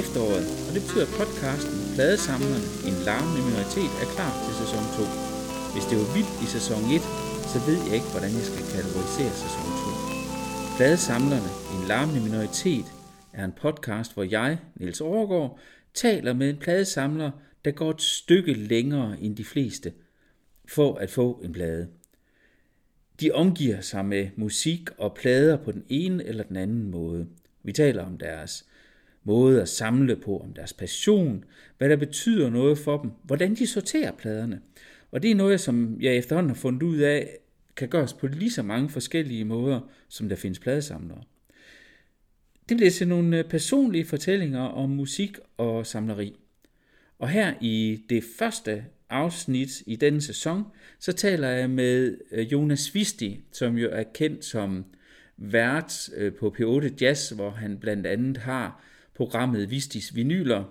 efteråret, og det betyder, at podcasten Pladesamlerne, en larmende minoritet, er klar til sæson 2. Hvis det var vildt i sæson 1, så ved jeg ikke, hvordan jeg skal kategorisere sæson 2. Pladesamlerne, en larmende minoritet, er en podcast, hvor jeg, Niels Overgaard, taler med en pladesamler, der går et stykke længere end de fleste, for at få en plade. De omgiver sig med musik og plader på den ene eller den anden måde. Vi taler om deres måde at samle på, om deres passion, hvad der betyder noget for dem, hvordan de sorterer pladerne. Og det er noget, som jeg efterhånden har fundet ud af, kan gøres på lige så mange forskellige måder, som der findes pladesamlere. Det bliver til nogle øh, personlige fortællinger om musik og samleri. Og her i det første afsnit i denne sæson, så taler jeg med øh, Jonas Visti, som jo er kendt som vært øh, på P8 Jazz, hvor han blandt andet har programmet Vistis Vinyler.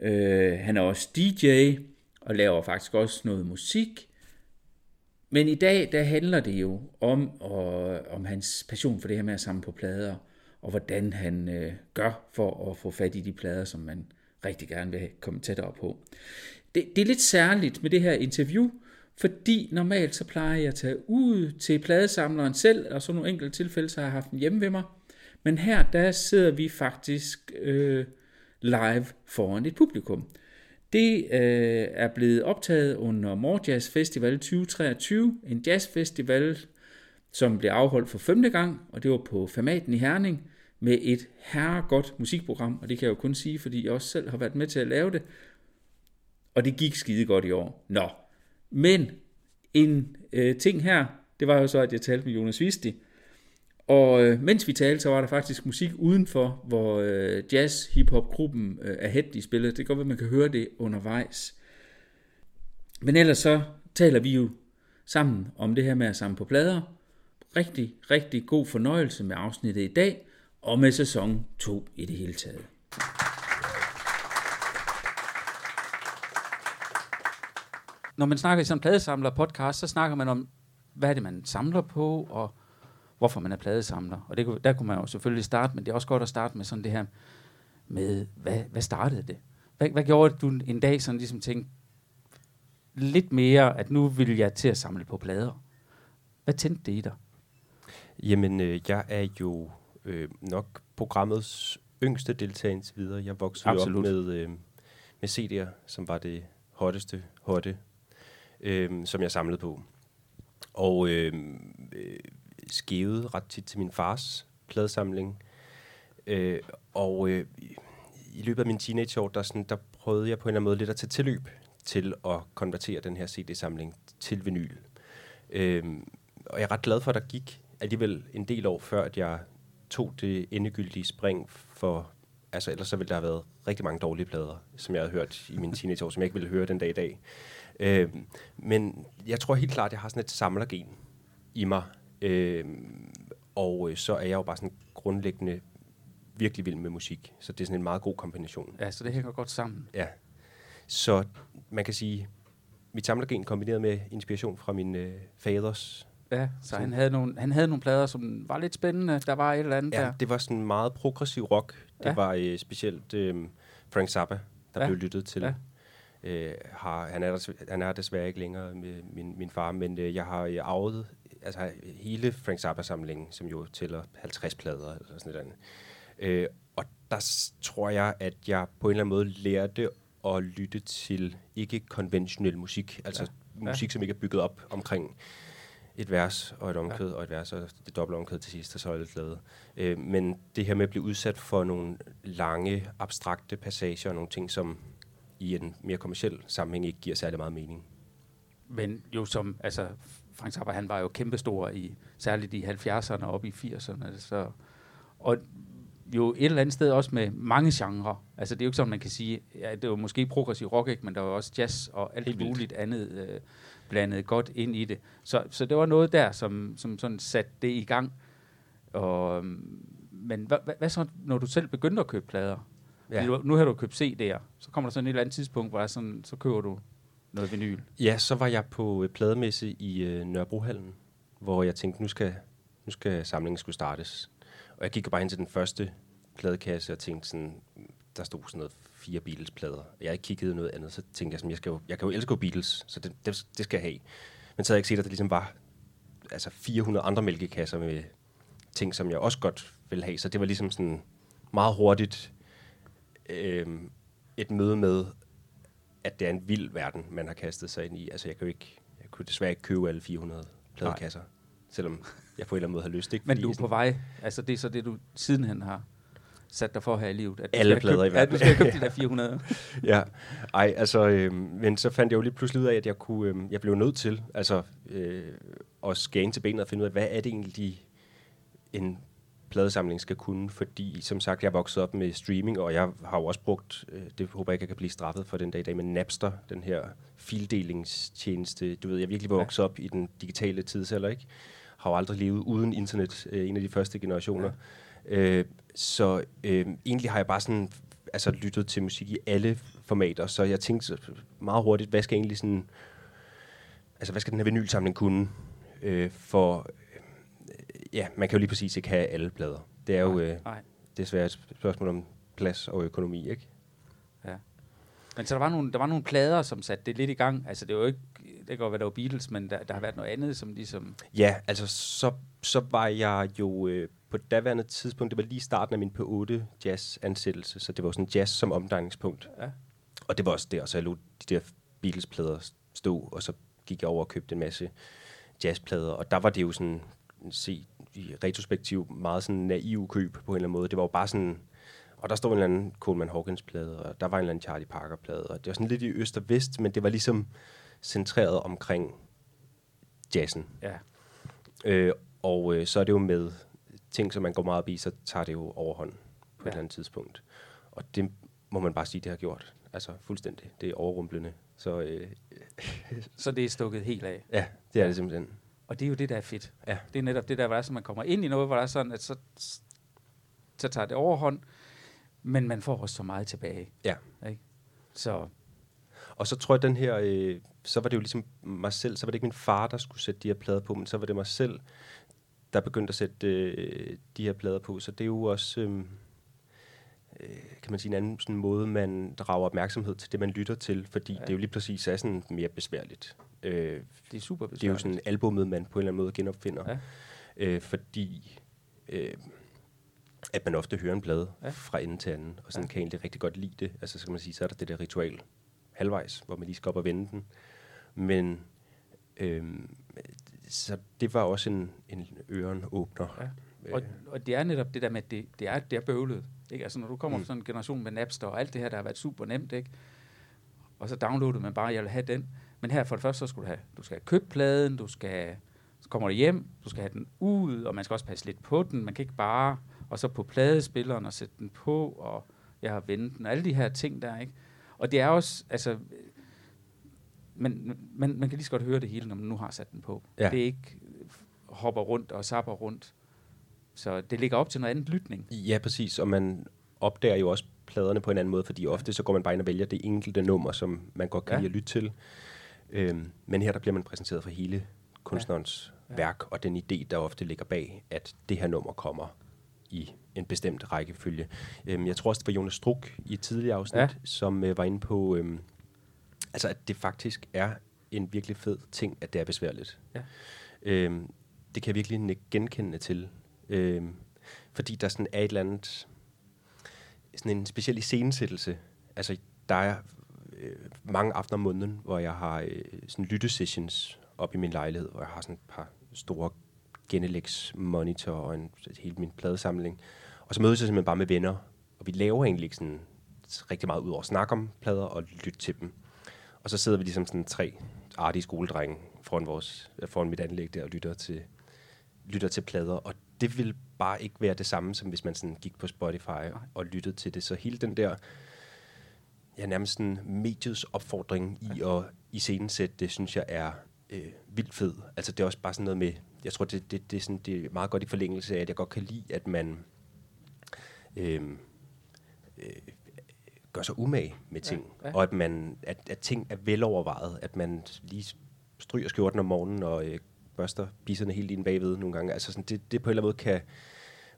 Øh, han er også DJ og laver faktisk også noget musik. Men i dag, der handler det jo om, og, om hans passion for det her med at samle på plader, og hvordan han øh, gør for at få fat i de plader, som man rigtig gerne vil komme tættere på. Det, det er lidt særligt med det her interview, fordi normalt så plejer jeg at tage ud til pladesamleren selv, og så nogle enkelte tilfælde, så har jeg haft den hjemme ved mig. Men her, der sidder vi faktisk øh, live foran et publikum. Det øh, er blevet optaget under Morjazz Festival 2023, en jazzfestival, som blev afholdt for femte gang, og det var på Formaten i Herning, med et herregodt musikprogram, og det kan jeg jo kun sige, fordi jeg også selv har været med til at lave det, og det gik skide godt i år. Nå, men en øh, ting her, det var jo så, at jeg talte med Jonas Visti, og øh, mens vi talte, så var der faktisk musik udenfor, hvor øh, jazz-hip-hop-gruppen øh, Ahead de spillede. Det kan godt være, man kan høre det undervejs. Men ellers så taler vi jo sammen om det her med at samle på plader. Rigtig, rigtig god fornøjelse med afsnittet i dag, og med sæson 2 i det hele taget. Når man snakker i sådan en pladesamler podcast, så snakker man om, hvad er det, man samler på, og hvorfor man er pladesamler. Og det, der kunne man jo selvfølgelig starte, men det er også godt at starte med sådan det her med, hvad, hvad startede det? Hvad, hvad gjorde du en dag sådan ligesom tænkte, lidt mere, at nu vil jeg til at samle på plader? Hvad tændte det i dig? Jamen, øh, jeg er jo øh, nok programmets yngste deltager indtil videre. Jeg voksede Absolut. op med, øh, med CD'er, som var det hotteste hotte, øh, som jeg samlede på. Og øh, øh, skævede ret tit til min fars pladesamling. Øh, og øh, i løbet af min teenageår, der, sådan, der prøvede jeg på en eller anden måde lidt at tage tilløb til at konvertere den her CD-samling til vinyl. Øh, og jeg er ret glad for, at der gik alligevel en del år før, at jeg tog det endegyldige spring for... Altså, ellers så ville der have været rigtig mange dårlige plader, som jeg havde hørt i mine teenageår, som jeg ikke ville høre den dag i dag. Øh, men jeg tror helt klart, at jeg har sådan et samlergen i mig. Øh, og øh, så er jeg jo bare sådan grundlæggende virkelig vild med musik. Så det er sådan en meget god kombination. Ja, så det hænger godt sammen. Ja. Så man kan sige, mit samlergen kombineret med inspiration fra min øh, faders Ja, så han havde, nogle, han havde nogle plader, som var lidt spændende. Der var et eller andet ja, der. det var sådan meget progressiv rock. Det ja. var øh, specielt øh, Frank Zappa, der ja. blev lyttet til. Ja. Øh, har, han, er der, han er desværre ikke længere med min, min far, men øh, jeg har øh, arvet altså, hele Frank Zappa-samlingen, som jo tæller 50 plader eller sådan noget. Øh, og der tror jeg, at jeg på en eller anden måde lærte at lytte til ikke konventionel musik, altså ja. musik, som ikke er bygget op omkring et vers og et omkød ja. og et vers og det dobbelt omkød til sidst, og så er det lavet. Øh, men det her med at blive udsat for nogle lange, abstrakte passager og nogle ting, som i en mere kommersiel sammenhæng ikke giver særlig meget mening. Men jo som, altså Frank Zappa, han var jo kæmpestor i, særligt i 70'erne og op i 80'erne, så, og jo et eller andet sted også med mange genrer. Altså det er jo ikke sådan, man kan sige, ja, det var måske progressiv rock, ikke, men der var også jazz og alt Helt muligt andet øh, blandet godt ind i det. Så, så det var noget der, som, som sådan satte det i gang. Og, men hvad, hvad, hvad så, når du selv begyndte at købe plader? Ja. Nu, nu har du købt CD'er, så kommer der sådan et eller andet tidspunkt, hvor sådan, så køber du noget vinyl. Ja, så var jeg på øh, plademesse i øh, Nørrebrohallen, hvor jeg tænkte, nu skal, nu skal samlingen skulle startes. Og jeg gik bare ind til den første pladekasse og tænkte sådan, der stod sådan noget fire Beatles-plader. Jeg ikke kigget noget andet, så tænkte jeg sådan, jeg, skal jo, jeg kan jo elske Beatles, så det, det, det skal jeg have. Men så havde jeg ikke set, at der ligesom var altså 400 andre mælkekasser med ting, som jeg også godt ville have. Så det var ligesom sådan meget hurtigt øh, et møde med, at det er en vild verden, man har kastet sig ind i. Altså jeg kan jo ikke, jeg kunne desværre ikke købe alle 400 pladekasser, Nej. selvom jeg på en eller anden måde har lyst. Ikke? Men du er på vej. Altså det er så det, du sidenhen har sat dig for her i livet. At Alle plader købe, i verden. At du skal købe de der 400. ja, ej, altså, øh, men så fandt jeg jo lige pludselig ud af, at jeg kunne, øh, jeg blev nødt til, altså, øh, at scanne til benet og finde ud af, hvad er det egentlig, en pladesamling skal kunne, fordi som sagt, jeg vokset op med streaming, og jeg har jo også brugt, øh, det håber jeg ikke, jeg kan blive straffet for den dag i dag, med Napster, den her fildelingstjeneste. Du ved, jeg er virkelig vokset ja. op i den digitale tidsalder, ikke? Har jo aldrig levet uden internet, øh, en af de første generationer. Ja. Øh, så øh, egentlig har jeg bare sådan, altså lyttet til musik i alle formater, så jeg tænkte meget hurtigt, hvad skal egentlig sådan, altså hvad skal den her vinylsamling kunne? Øh, for ja, man kan jo lige præcis ikke have alle plader. Det er jo øh, desværre et spørgsmål om plads og økonomi, ikke? Ja. Men så der var nogle, der var nogle plader, som satte det lidt i gang. Altså det var jo ikke, det kan godt være, der var Beatles, men der, der har været noget andet, som ligesom... Ja, altså så, så var jeg jo øh, på daværende tidspunkt, det var lige starten af min P8 jazz-ansættelse, så det var sådan jazz som omdrejningspunkt. Ja. Og det var også der, så jeg lod de der Beatles-plader stå, og så gik jeg over og købte en masse jazzplader, og der var det jo sådan, se i retrospektiv meget sådan naiv køb på en eller anden måde. Det var jo bare sådan, og der stod en eller anden Coleman Hawkins plade, og der var en eller anden Charlie Parker plade, og det var sådan lidt i øst og vest, men det var ligesom centreret omkring jazzen. Ja. Øh, og øh, så er det jo med ting, som man går meget op i, så tager det jo overhånd på ja. et eller andet tidspunkt. Og det må man bare sige, det har gjort. Altså fuldstændig. Det er overrumplende. Så, øh, så det er stukket helt af? Ja, det er det simpelthen. Og det er jo det, der er fedt. Ja. Det er netop det der, hvor der, man kommer ind i noget, hvor der er sådan, at så, så tager det overhånd, men man får også så meget tilbage. Ja. Ikke? Så. Og så tror jeg, den her, øh, så var det jo ligesom mig selv, så var det ikke min far, der skulle sætte de her plader på, men så var det mig selv, der begyndte at sætte øh, de her plader på. Så det er jo også, øh, kan man sige, en anden sådan måde, man drager opmærksomhed til det, man lytter til, fordi ja. det er jo lige præcis er sådan mere besværligt. Øh, det er super besværligt. Det er jo sådan albumet, man på en eller anden måde genopfinder. Ja. Øh, fordi øh, at man ofte hører en plade ja. fra ende til anden, og sådan ja. kan egentlig rigtig godt lide det. Altså, så kan man sige, så er der det der ritual halvvejs, hvor man lige skal op og vende den. Men øh, så det var også en, en ørenåbner. Ja. Og, og det er netop det der med, at det, det, er, det er bøvlet. Ikke? Altså, når du kommer mm. fra sådan en generation med Napster og alt det her, der har været super nemt, ikke? og så downloadede man bare, jeg vil have den. Men her for det første, så skulle du have, du skal have købt pladen, du skal, så kommer du hjem, du skal have den ud, og man skal også passe lidt på den. Man kan ikke bare, og så på pladespilleren og sætte den på, og jeg har vendt den, og alle de her ting der, ikke? Og det er også, altså, men man, man kan lige så godt høre det hele, når man nu har sat den på. Ja. Det er ikke hopper rundt og sapper rundt. Så det ligger op til noget andet lytning. Ja, præcis, og man opdager jo også pladerne på en anden måde, fordi ofte så går man bare ind og vælger det enkelte nummer, som man godt kan ja. lide at lytte til. Øhm, men her der bliver man præsenteret for hele kunstnerens ja. Ja. værk, og den idé, der ofte ligger bag, at det her nummer kommer i en bestemt rækkefølge. Øhm, jeg tror også, det var Jonas Struk i et tidligere afsnit, ja. som øh, var inde på, øhm, altså at det faktisk er en virkelig fed ting, at det er besværligt. Ja. Øhm, det kan jeg virkelig genkende til. Øh, fordi der sådan er et eller andet, sådan en speciel iscenesættelse. Altså, der er øh, mange aftener om måneden, hvor jeg har øh, sådan lyttesessions op i min lejlighed, hvor jeg har sådan et par store Genelex monitor og en, hele min pladesamling. Og så mødes jeg simpelthen bare med venner, og vi laver egentlig ikke sådan rigtig meget ud over at snakke om plader og lytte til dem. Og så sidder vi ligesom sådan tre artige skoledrenge foran, vores, foran mit anlæg der og lytter til, lytter til plader. Og det vil bare ikke være det samme, som hvis man sådan gik på Spotify og lyttede til det. Så hele den der ja, nærmest en mediets opfordring i at iscenesætte det, synes jeg er øh, vildt fed. Altså det er også bare sådan noget med, jeg tror, det, det, det, er, sådan, det er meget godt i forlængelse af, at jeg godt kan lide, at man øh, øh, gør sig umage med ting, ja, ja. og at, man, at, at ting er velovervejet, at man lige stryger skjorten om morgenen og øh, børster bisserne helt ind bagved nogle gange. Altså sådan, det, det på en eller anden måde kan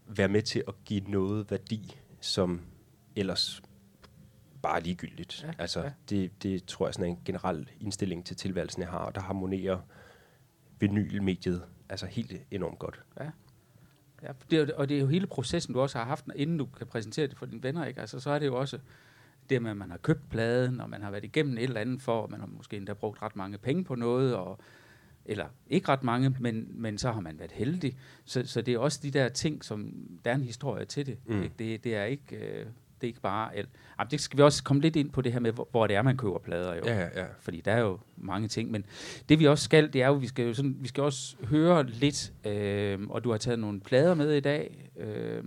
være med til at give noget værdi som ellers bare ligegyldigt. Ja, altså, ja. Det, det tror jeg sådan er en generel indstilling til tilværelsen, jeg har, og der harmonerer vinylmediet altså helt enormt godt. Ja. Ja, det, og det er jo hele processen, du også har haft, inden du kan præsentere det for dine venner, ikke? Altså, så er det jo også det med, at man har købt pladen, og man har været igennem et eller andet for, og man har måske endda brugt ret mange penge på noget, og, eller ikke ret mange, men, men så har man været heldig. Så, så det er også de der ting, som der er en historie til det. Mm. Ikke? Det, det er ikke... Øh, det er ikke bare... El, jamen, det skal vi også komme lidt ind på det her med, hvor, hvor det er, man køber plader jo. Ja, ja, ja. Fordi der er jo mange ting. Men det vi også skal, det er jo, vi skal jo sådan, vi skal også høre lidt, øh, og du har taget nogle plader med i dag, øh,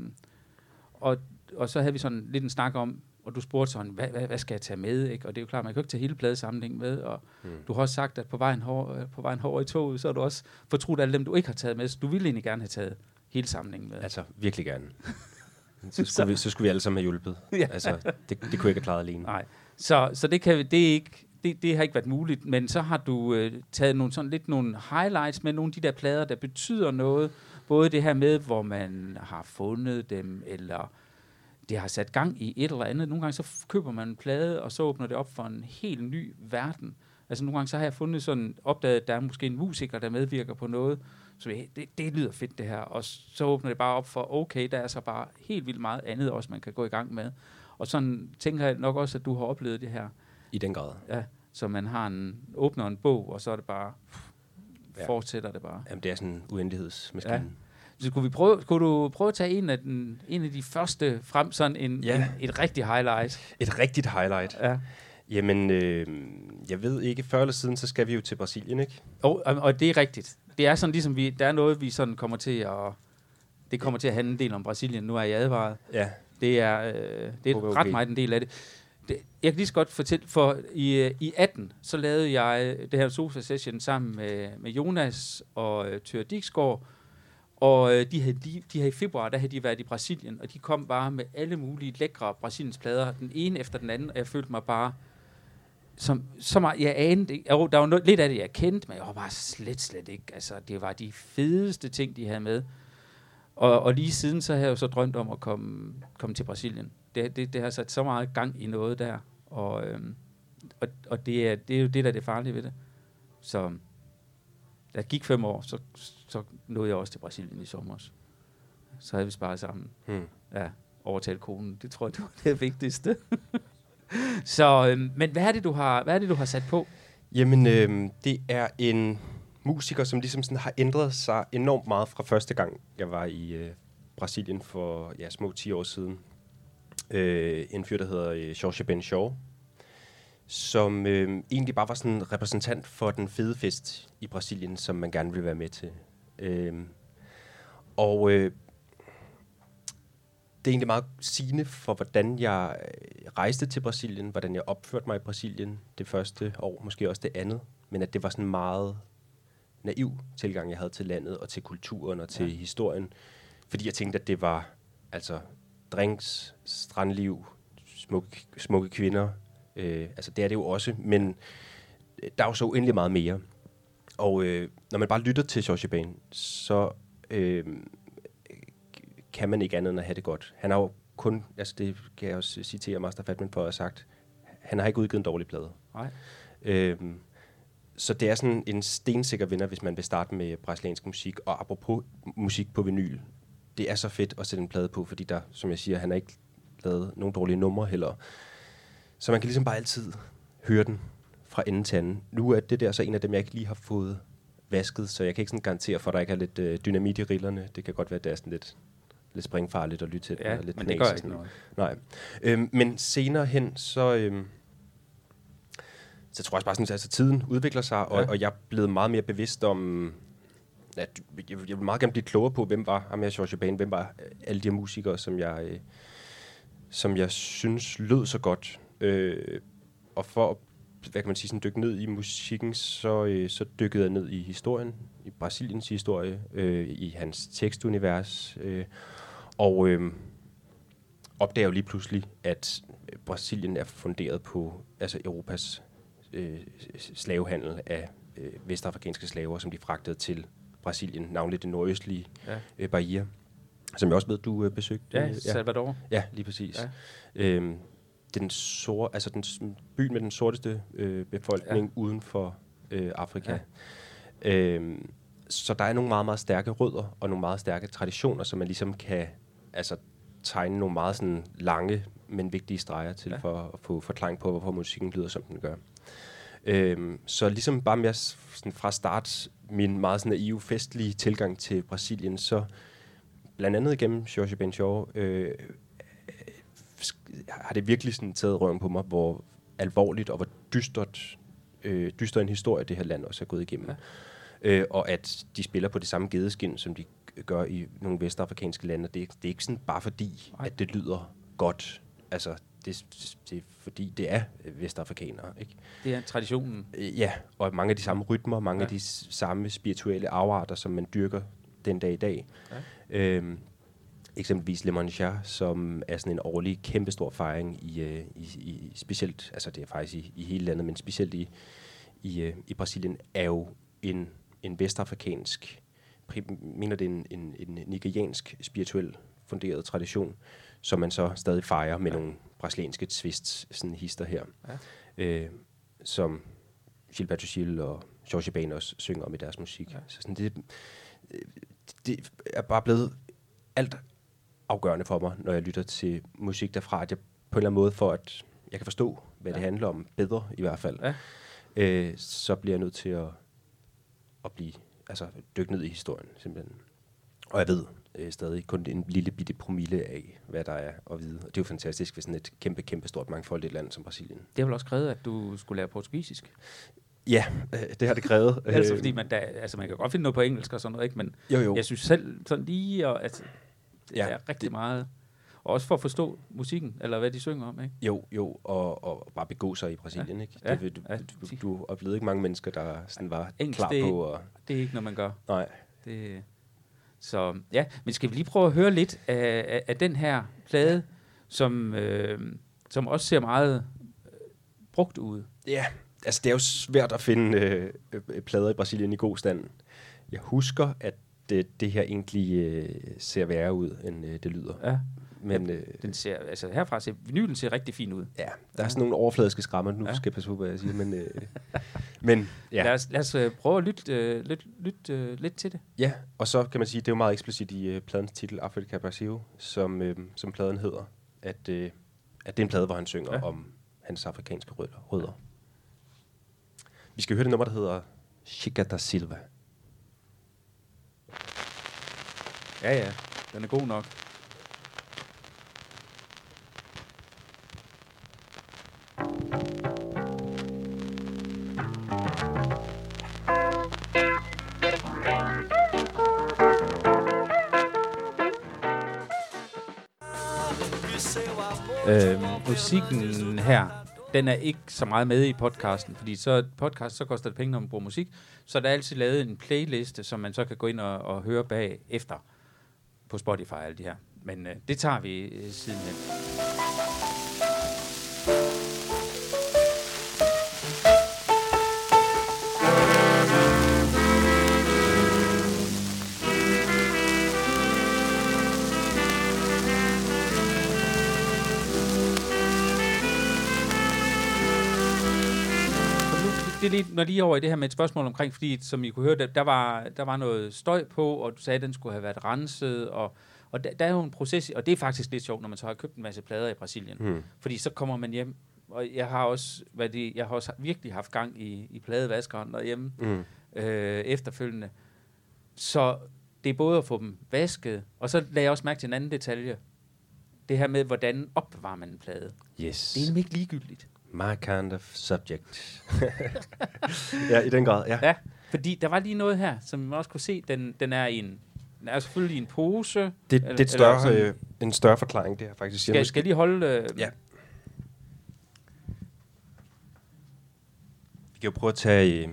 og, og så havde vi sådan lidt en snak om, og du spurgte sådan, hvad, hvad, hvad skal jeg tage med? Ikke? Og det er jo klart, man kan jo ikke tage hele pladesamlingen med, og mm. du har også sagt, at på vejen, hår, på vejen hår i toget, så har du også fortrudt alle dem, du ikke har taget med, så du ville egentlig gerne have taget hele samlingen med. Altså, virkelig gerne. Så skulle, vi, så skulle vi alle sammen have hjulpet. ja. Altså, det, det kunne jeg ikke have klaret alene. Nej. Så, så det, kan, det, er ikke, det, det har ikke været muligt, men så har du øh, taget nogle, sådan lidt nogle highlights med nogle af de der plader, der betyder noget. Både det her med, hvor man har fundet dem, eller det har sat gang i et eller andet. Nogle gange så køber man en plade, og så åbner det op for en helt ny verden. Altså nogle gange så har jeg fundet sådan, opdaget, at der er måske en musiker, der medvirker på noget, så det, det lyder fedt det her. Og så åbner det bare op for, okay, der er så bare helt vildt meget andet også, man kan gå i gang med. Og sådan tænker jeg nok også, at du har oplevet det her. I den grad. Ja, så man har en, åbner en bog, og så er det bare, ja. fortsætter det bare. Jamen, det er sådan en uendelighedsmaskine. Ja. Så kunne, vi prøve, kunne du prøve at tage en af, den, en af de første frem, sådan en, ja. en, et rigtigt highlight? Et rigtigt highlight? Ja. Jamen, øh, jeg ved ikke, før eller siden, så skal vi jo til Brasilien, ikke? Og, og, og det er rigtigt det er sådan ligesom, vi, der er noget, vi sådan kommer til at... Det kommer til at handle en del om Brasilien. Nu er jeg advaret. Ja. Det er, øh, det er okay. ret meget en del af det. det. Jeg kan lige så godt fortælle, for i, øh, i 18, så lavede jeg det her sofa session sammen med, med Jonas og øh, Tør Diksgaard, og øh, de, havde, de, de havde i februar, der havde de været i Brasilien, og de kom bare med alle mulige lækre Brasiliens plader, den ene efter den anden, og jeg følte mig bare som, så meget, jeg anede ikke, jo, der var noget, lidt af det, jeg kendte, men jeg var bare slet, slet ikke, altså, det var de fedeste ting, de havde med. Og, og lige siden, så har jeg jo så drømt om at komme, komme til Brasilien. Det, det, det har sat så meget gang i noget der, og, øhm, og, og det, er, det er jo det, der er det farlige ved det. Så der gik fem år, så, så nåede jeg også til Brasilien i sommer. Så havde vi sparet sammen. Hmm. Ja, overtalt konen. Det tror jeg, det var det vigtigste. Så, øh, men hvad er, det, du har, hvad er det, du har sat på? Jamen, øh, det er en musiker, som ligesom sådan har ændret sig enormt meget fra første gang, jeg var i øh, Brasilien for ja, små 10 år siden. Øh, en fyr, der hedder øh, Jorge Ben Shaw, som øh, egentlig bare var sådan en repræsentant for den fede fest i Brasilien, som man gerne ville være med til. Øh, og øh, det er egentlig meget sigende for, hvordan jeg øh, rejste til Brasilien, hvordan jeg opførte mig i Brasilien det første år, måske også det andet, men at det var sådan meget naiv tilgang, jeg havde til landet og til kulturen og til ja. historien, fordi jeg tænkte, at det var altså drinks, strandliv, smukke, smukke kvinder, øh, altså det er det jo også, men øh, der er jo så uendelig meget mere. Og øh, når man bare lytter til Jorge Ben, så øh, kan man ikke andet end at have det godt. Han har jo kun, altså det kan jeg også citere Master Fatman for at have sagt, han har ikke udgivet en dårlig plade. Nej. Øhm, så det er sådan en stensikker vinder, hvis man vil starte med brasiliansk musik. Og apropos musik på vinyl, det er så fedt at sætte en plade på, fordi der, som jeg siger, han har ikke lavet nogen dårlige numre heller. Så man kan ligesom bare altid høre den fra ende til anden. Nu er det der så en af dem, jeg ikke lige har fået vasket, så jeg kan ikke sådan garantere for, at der ikke er lidt øh, dynamit i rillerne. Det kan godt være, at det er sådan lidt lidt springfarligt at lytte til. Ja, lidt men det gør ikke noget. Nej. Øhm, men senere hen, så, øhm, så tror jeg bare, sådan, at altså, tiden udvikler sig, og, ja. og jeg er blevet meget mere bevidst om, at jeg, jeg vil meget gerne blive klogere på, hvem var Amir George Bane, hvem var alle de her musikere, som jeg, øh, som jeg synes lød så godt. Øh, og for at hvad kan man sige, sådan dykke ned i musikken, så, øh, så dykkede jeg ned i historien, i Brasiliens historie, øh, i hans tekstunivers, øh, og øh, opdager jo lige pludselig, at Brasilien er funderet på altså Europas øh, slavehandel af øh, vestafrikanske slaver, som de fragtede til Brasilien, navnligt det nordøstlige ja. øh, barriere. som jeg også ved, du øh, besøgte. Ja, Salvador. Ja, lige præcis. Ja. Øhm, den sor, altså den byen med den sorteste øh, befolkning ja. uden for øh, Afrika. Ja. Øhm, så der er nogle meget, meget stærke rødder og nogle meget stærke traditioner, som man ligesom kan altså, tegne nogle meget sådan lange, men vigtige streger til ja. for at få forklaring på, hvorfor musikken lyder, som den gør. Øhm, så ligesom bare med sådan fra start min meget sådan naive, festlige tilgang til Brasilien, så blandt andet gennem Jorge Benchor, øh, har det virkelig sådan taget røven på mig, hvor alvorligt og hvor dystert, øh, dyster en historie det her land også er gået igennem. Ja. Øh, og at de spiller på det samme gedeskin, som de gør i nogle vestafrikanske lande. Det, det er ikke sådan bare fordi, Ej. at det lyder godt. Altså, det, det er fordi, det er vestafrikanere. Ikke? Det er traditionen. Øh, ja, og mange af de samme rytmer, mange ja. af de samme spirituelle afarter, som man dyrker den dag i dag. Ja. Øhm, eksempelvis Le Monchar, som er sådan en årlig kæmpestor fejring i, uh, i, i specielt, altså det er faktisk i, i hele landet, men specielt i, i, uh, i Brasilien, er jo en, en vestafrikansk, mener det er en, en, en nigeriansk spirituel funderet tradition, som man så stadig fejrer med ja. nogle brasilianske twist, sådan hister her, ja. øh, som Gilberto Gil og Jorge Ben også synger om i deres musik. Ja. Så sådan, det, det er bare blevet alt afgørende for mig, når jeg lytter til musik derfra, at jeg på en eller anden måde, for at jeg kan forstå, hvad ja. det handler om, bedre i hvert fald, ja. øh, så bliver jeg nødt til at, at blive, altså dykke ned i historien, simpelthen. Og jeg ved øh, stadig kun en lille bitte promille af, hvad der er at vide. Og det er jo fantastisk ved sådan et kæmpe, kæmpe stort mangfoldigt land som Brasilien. Det har vel også krævet, at du skulle lære portugisisk? Ja, øh, det har det krævet. altså fordi man, da, altså man kan godt finde noget på engelsk og sådan noget, ikke? men jo, jo. jeg synes selv sådan lige, og, altså, ja, er rigtig det, meget. Og også for at forstå musikken, eller hvad de synger om, ikke? Jo, jo, og, og bare begå sig i Brasilien, ja. ikke? Det, ja, du, ja, du, du oplevede ikke mange mennesker, der sådan var Engelsk, klar det, på. Og det er ikke noget, man gør. Nej. Det, så ja, men skal vi lige prøve at høre lidt af, af, af den her plade, som, øh, som også ser meget øh, brugt ud? Ja, altså det er jo svært at finde øh, øh, plader i Brasilien i god stand. Jeg husker, at det, det her egentlig øh, ser værre ud, end øh, det lyder. Ja. Men, øh, den ser, altså herfra ser, vinylen ser rigtig fin ud. Ja, der ja. er sådan nogle overfladiske skrammer, nu ja. skal jeg passe på, hvad jeg siger, men, øh, men ja. Lad os, lad os øh, prøve at lytte, øh, lytte, lytte øh, lidt til det. Ja, og så kan man sige, det er jo meget eksplicit i øh, pladens titel, Afrika Brasil, som, øh, som pladen hedder, at, øh, at det er en plade, hvor han synger ja. om hans afrikanske rødder. rødder. Vi skal høre det nummer, der hedder Chica da Silva. Ja, ja. Den er god nok. Øh, musikken her, den er ikke så meget med i podcasten, fordi så podcast, så koster det penge, når man bruger musik. Så der er altid lavet en playliste, som man så kan gå ind og, og høre bag efter på Spotify og alle de her. Men øh, det tager vi øh, sidenhen. Det lige, når lige over i det her med et spørgsmål omkring, fordi som I kunne høre, der, der, var, der var noget støj på, og du sagde, at den skulle have været renset, og, og der, der er jo en proces, og det er faktisk lidt sjovt, når man så har købt en masse plader i Brasilien, mm. fordi så kommer man hjem, og jeg har også, hvad det, jeg har også virkelig haft gang i, i pladevaskeren derhjemme mm. øh, efterfølgende. Så det er både at få dem vasket, og så lagde jeg også mærke til en anden detalje. Det her med, hvordan opbevarer man en plade. Yes. Det er nemlig ikke ligegyldigt. My kind of subject. ja, i den grad, ja. Ja, fordi der var lige noget her, som man også kunne se, den, den er i en den er selvfølgelig i en pose. Det, eller, det er et større, sådan, øh, en større forklaring, det her faktisk. Skal, skal jeg lige holde... Øh, ja. Vi kan jo prøve at tage... Øh,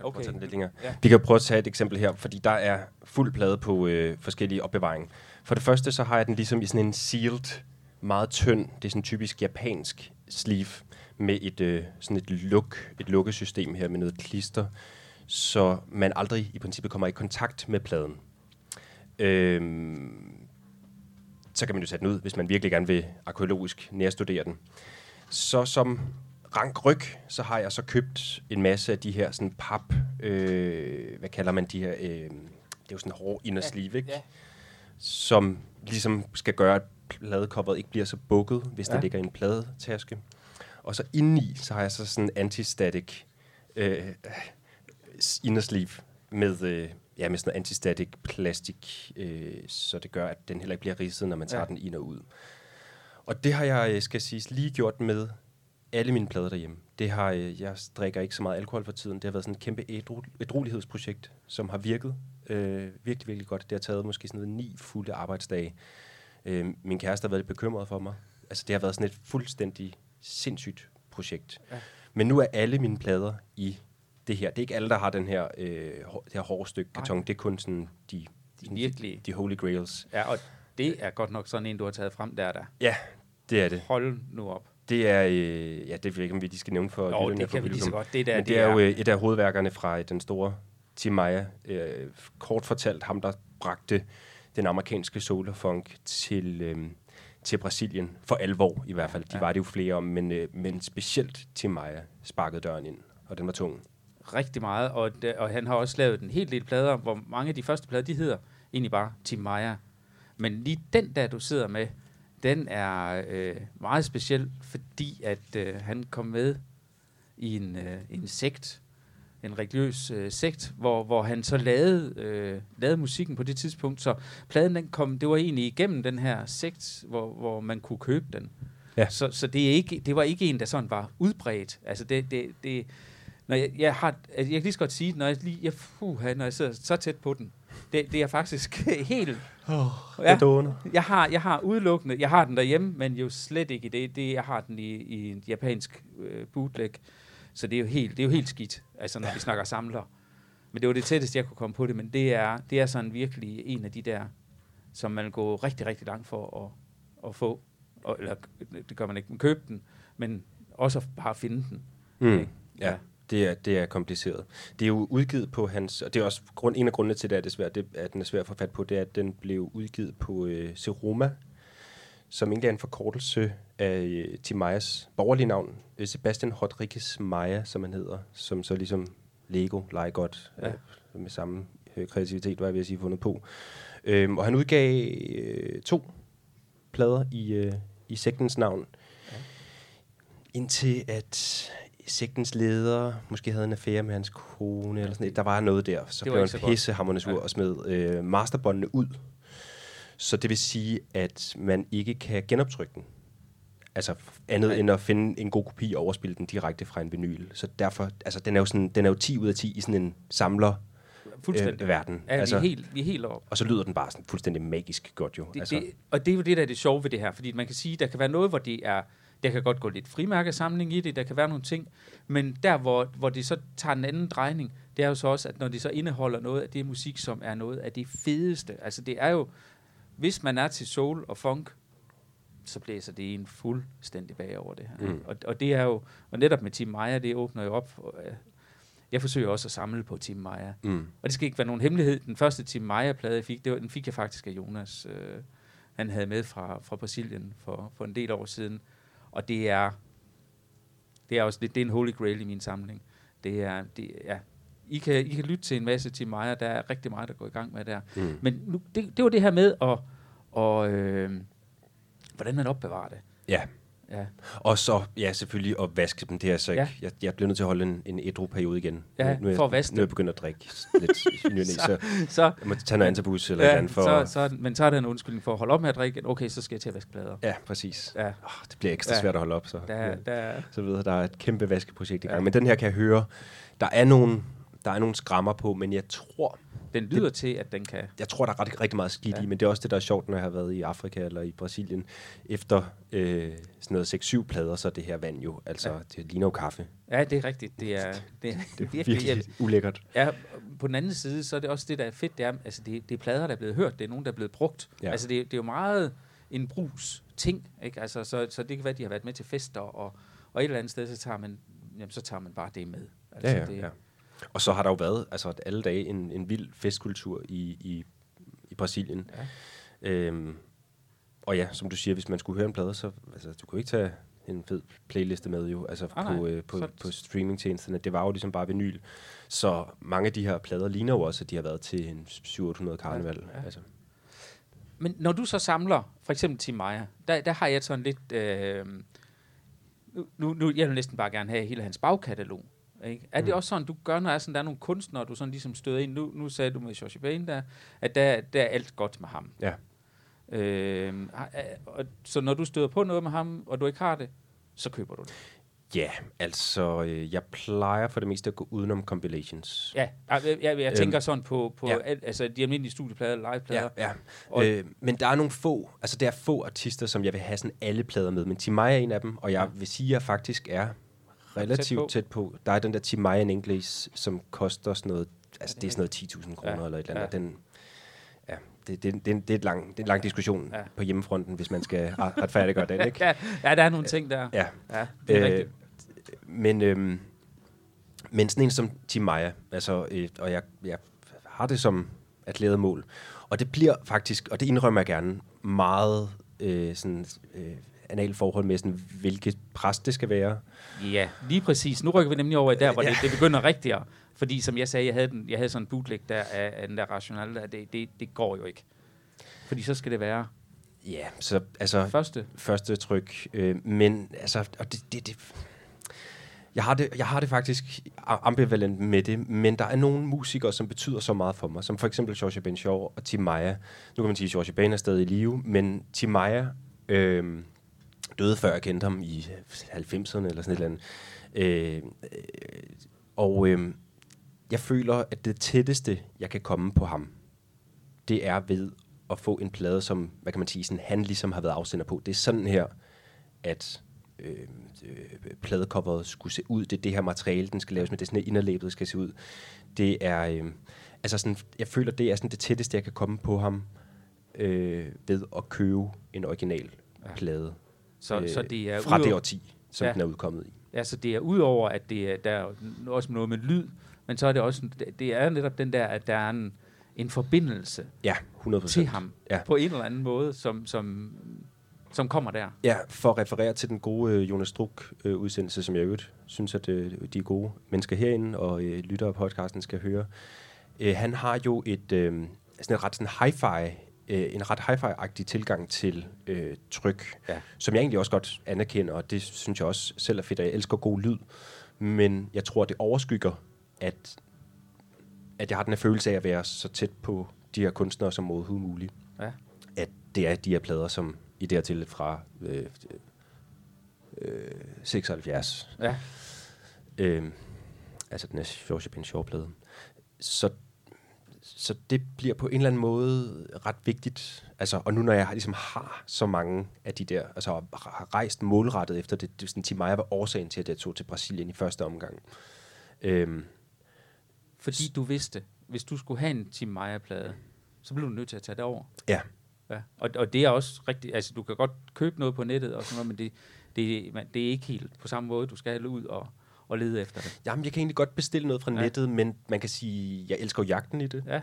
okay. Tage den lidt længere. Ja. Vi kan prøve at tage et eksempel her, fordi der er fuld plade på øh, forskellige opbevaring. For det første, så har jeg den ligesom i sådan en sealed, meget tynd, det er sådan typisk japansk sleeve med et, øh, sådan et, luk, et lukkesystem her med noget klister, så man aldrig i princippet kommer i kontakt med pladen. Øhm, så kan man jo sætte den ud, hvis man virkelig gerne vil arkeologisk nærstudere den. Så som rank ryg, så har jeg så købt en masse af de her sådan pap, øh, hvad kalder man de her, øh, det er jo sådan hård inner sleeve, ikke? Ja. Som ligesom skal gøre, at pladecoveret ikke bliver så bukket, hvis ja. det ligger en pladetaske. Og så indeni, så har jeg så sådan en antistatic øh, inner sleeve med, øh, ja, med sådan noget antistatic plastik, øh, så det gør, at den heller ikke bliver ridset, når man tager ja. den ind og ud. Og det har jeg, øh, skal sige, lige gjort med alle mine plader derhjemme. Det har, øh, jeg drikker ikke så meget alkohol for tiden. Det har været sådan et kæmpe ædrolighedsprojekt, som har virket øh, virkelig, virkelig godt. Det har taget måske sådan noget ni fulde arbejdsdage. Øh, min kæreste har været lidt bekymret for mig. Altså, det har været sådan et fuldstændig sindssygt projekt. Ja. Men nu er alle mine plader i det her. Det er ikke alle, der har den her, øh, det her hårde stykke karton. Det er kun sådan de, de, virkelig. de holy grails. Ja, og det er godt nok sådan en, du har taget frem der, der. Ja, det er det. Hold nu op. Det er, øh, ja, det ved jeg ikke, om vi de skal nævne for Jo, det kan vi lige så godt. Det, der, Men det, det er, er jo øh, et af hovedværkerne fra den store Tim Maia. Øh, kort fortalt ham, der bragte den amerikanske solarfunk til, øh, til Brasilien. For alvor i hvert fald. De ja. var det jo flere om, men, øh, men specielt Tim Maia sparkede døren ind, og den var tung. Rigtig meget, og, og han har også lavet en helt del plader, hvor mange af de første plader, de hedder egentlig bare Tim Maia. Men lige den der, du sidder med, den er øh, meget speciel, fordi at øh, han kom med i en, øh, en sekt, en religiøs øh, sekt, hvor, hvor han så lavede, øh, lavede musikken på det tidspunkt. Så pladen den kom, det var egentlig igennem den her sekt, hvor, hvor man kunne købe den. Ja. Så, så det, er ikke, det var ikke en, der sådan var udbredt. Altså det, det, det, når jeg, jeg, har, jeg kan lige så godt sige, når jeg, lige, jeg, uh, når jeg sidder så tæt på den, det, det er faktisk helt... Oh, ja, jeg, har, jeg har udelukkende, jeg har den derhjemme, men jo slet ikke i det. det jeg har den i, i en japansk øh, bootleg. Så det er jo helt, det er jo helt skidt, altså når vi snakker samler. Men det var det tætteste, jeg kunne komme på det, men det er, det er sådan virkelig en af de der, som man går rigtig, rigtig langt for at, at få. Og, eller det gør man ikke, men købe den, men også bare finde den. Mm. Ja. ja. Det er, det er kompliceret. Det er jo udgivet på hans, og det er også grund, en af grundene til, det, at, det er svært, det, at den er svær at få fat på, det er, at den blev udgivet på øh, Seroma, som egentlig er en forkortelse af øh, Tim Meyers borgerlige navn, øh, Sebastian Rodriguez Meyer, som han hedder, som så ligesom Lego leger godt ja. øh, med samme øh, kreativitet, var jeg ved at sige, fundet på. Øhm, og han udgav øh, to plader i, øh, i sektens navn, ja. indtil at sektens leder måske havde en affære med hans kone, eller sådan Der var noget der. Så blev han pisse sur ja. og smed øh, masterbåndene ud. Så det vil sige, at man ikke kan genoptrykke den. Altså andet Nej. end at finde en god kopi og overspille den direkte fra en vinyl. Så derfor, altså den er jo, sådan, den er jo 10 ud af 10 i sådan en samler fuldstændig. Øh, verden. Ja, altså, vi, er helt, vi er helt op. Og så lyder den bare sådan fuldstændig magisk godt jo. Det, altså. det, og det er jo det, der er det sjove ved det her. Fordi man kan sige, der kan være noget, hvor det er der kan godt gå lidt frimærkesamling i det, der kan være nogle ting, men der, hvor, hvor det så tager en anden drejning, det er jo så også, at når det så indeholder noget af det musik, som er noget af det fedeste, altså det er jo, hvis man er til soul og funk, så blæser det en fuldstændig bagover det her. Mm. Og, og det er jo, og netop med Tim Maja, det åbner jo op, for, øh, jeg forsøger også at samle på Tim Maja. Mm. Og det skal ikke være nogen hemmelighed. Den første Tim Maja-plade, jeg fik, det var, den fik jeg faktisk af Jonas. Øh, han havde med fra, fra Brasilien for, for en del år siden. Og det er, det er også det, det er en holy grail i min samling. Det er, det, ja, I kan, I kan lytte til en masse til mig, der er rigtig meget, der går i gang med der. Mm. Men nu, det, det var det her med, at, og, øh, hvordan man opbevarer det. Ja. Ja. Og så, ja, selvfølgelig at vaske dem. Det er så ikke, ja. jeg, jeg bliver nødt til at holde en, en ædru-periode igen. Ja, nu, for at vaske Nu er jeg begyndt at drikke lidt så, så, så, jeg må tage noget antabus eller ja, andet for... Så, så, men så er det en undskyldning for at holde op med at drikke. Okay, så skal jeg til at vaske plader. Ja, præcis. Ja. Oh, det bliver ekstra ja. svært at holde op, så. Der, ja. der, så ved jeg, der er et kæmpe vaskeprojekt i gang. Ja. Men den her kan jeg høre, der er nogle, der er nogle skrammer på, men jeg tror, den lyder det, til, at den kan... Jeg tror, der er ret, rigtig meget skidt ja. i, men det er også det, der er sjovt, når jeg har været i Afrika eller i Brasilien. Efter øh, sådan noget 6-7 plader, så det her vand jo, altså ja. det ligner jo kaffe. Ja, det er rigtigt. Det er, det er, det er virkelig, virkelig ulækkert. Ja, på den anden side, så er det også det, der er fedt, det er, altså det, det er plader, der er blevet hørt, det er nogen, der er blevet brugt. Ja. Altså det, det er jo meget en brugs ting, ikke? Altså, så, så det kan være, at de har været med til fester, og, og et eller andet sted, så tager man, jamen, så tager man bare det med. Altså, ja, ja, det, ja. Og så har der jo været altså, alle dage en, en vild festkultur i, i, i Brasilien. Ja. Øhm, og ja, som du siger, hvis man skulle høre en plade, så altså, du kunne ikke tage en fed playliste med jo, altså ah, på, øh, på, så... på streamingtjenesterne. Det var jo ligesom bare vinyl. Så mange af de her plader ligner jo også, at de har været til en 700 karneval. Ja, ja. Altså. Men når du så samler, for eksempel til Maja, der, der har jeg sådan lidt... Øh, nu, nu, jeg vil næsten bare gerne have hele hans bagkatalog. Ikke? Er mm. det også sådan, du gør, når er sådan, der er nogle kunstnere, du sådan ligesom støder ind? Nu, nu sagde du med Joshi Bane der, at der, der er alt godt med ham. Ja. Øh, og, så når du støder på noget med ham, og du ikke har det, så køber du det. Ja, altså, øh, jeg plejer for det meste at gå udenom compilations. Ja, jeg, jeg, jeg øhm, tænker sådan på, på ja. al, altså, de almindelige studieplader, liveplader. Ja, ja. Og, øh, men der er nogle få, altså der er få artister, som jeg vil have sådan alle plader med, men Timaya er en af dem, og jeg vil sige, at jeg faktisk er relativt tæt på. tæt på. Der er den der Timaya in English, som koster sådan noget, altså det er sådan noget 10.000 kroner ja. eller et eller andet. Ja. Den, ja, det, det, det, det, er et lang, det er en lang diskussion ja. på hjemmefronten, hvis man skal retfærdiggøre den, ikke? ja, ja, der er nogle ting der. Ja. ja det er øh, Men, øhm, men sådan en som Tim Maia, altså, øh, og jeg, jeg har det som erklæret mål, og det bliver faktisk, og det indrømmer jeg gerne, meget øh, sådan, øh, anal forhold med, sådan, hvilket præst det skal være. Ja, lige præcis. Nu rykker vi nemlig over i der, hvor ja. det, det begynder rigtigt at fordi som jeg sagde, jeg havde, den, jeg havde sådan en bootleg der af, af den der rationale, der, det, det, det går jo ikke. Fordi så skal det være Ja, så altså... Første? Første tryk. Øh, men altså, og det, det, det, jeg har, det, jeg har det faktisk ambivalent med det, men der er nogle musikere, som betyder så meget for mig, som for eksempel George Ben Shaw og Tim Maia. Nu kan man sige, at George Ben er stadig i live, men Tim Maia øh, døde før jeg kendte ham i 90'erne eller sådan et eller andet. Øh, øh, og øh, jeg føler, at det tætteste, jeg kan komme på ham, det er ved at få en plade, som, hvad kan man sige, sådan, han ligesom har været afsender på. Det er sådan her, at øh, øh, pladecoveret skulle se ud. Det er det her materiale, den skal laves med. Det er sådan, at inderlæbet skal se ud. Det er, øh, altså sådan, jeg føler, det er sådan det tætteste, jeg kan komme på ham øh, ved at købe en original plade. Så, øh, så det er fra det årti, som ja. den er udkommet i. Ja, så det er udover, at det er, der er også noget med lyd, men så er det også, det er netop den der, at der er en, en forbindelse ja, 100%. til ham ja. på en eller anden måde, som, som, som kommer der. Ja, for at referere til den gode øh, Jonas Struk øh, udsendelse, som jeg øvrigt synes, at øh, de gode mennesker herinde og øh, lytter af podcasten skal høre. Øh, han har jo et, øh, sådan et ret sådan hi-fi øh, en ret hi-fi-agtig tilgang til øh, tryk, ja. som jeg egentlig også godt anerkender, og det synes jeg også selv er fedt, jeg elsker god lyd, men jeg tror, det overskygger at, at jeg har den her følelse af at være så tæt på de her kunstnere som overhovedet muligt. Ja. At det er de her plader, som i det her til fra øh, øh, 76. Ja. Øh, altså den er George Ben Shaw-plade. Så, så det bliver på en eller anden måde ret vigtigt. Altså, og nu når jeg ligesom har så mange af de der, altså har rejst målrettet efter det, det sådan, til mig var årsagen til, at jeg tog til Brasilien i første omgang. Øh, fordi du vidste, hvis du skulle have en Tim Maia-plade, så blev du nødt til at tage det over. Ja. ja. Og, og det er også rigtigt, altså du kan godt købe noget på nettet og sådan noget, men det, det, man, det er ikke helt på samme måde, du skal ud og, og lede efter det. Jamen, jeg kan egentlig godt bestille noget fra ja. nettet, men man kan sige, jeg elsker jagten i det. Ja.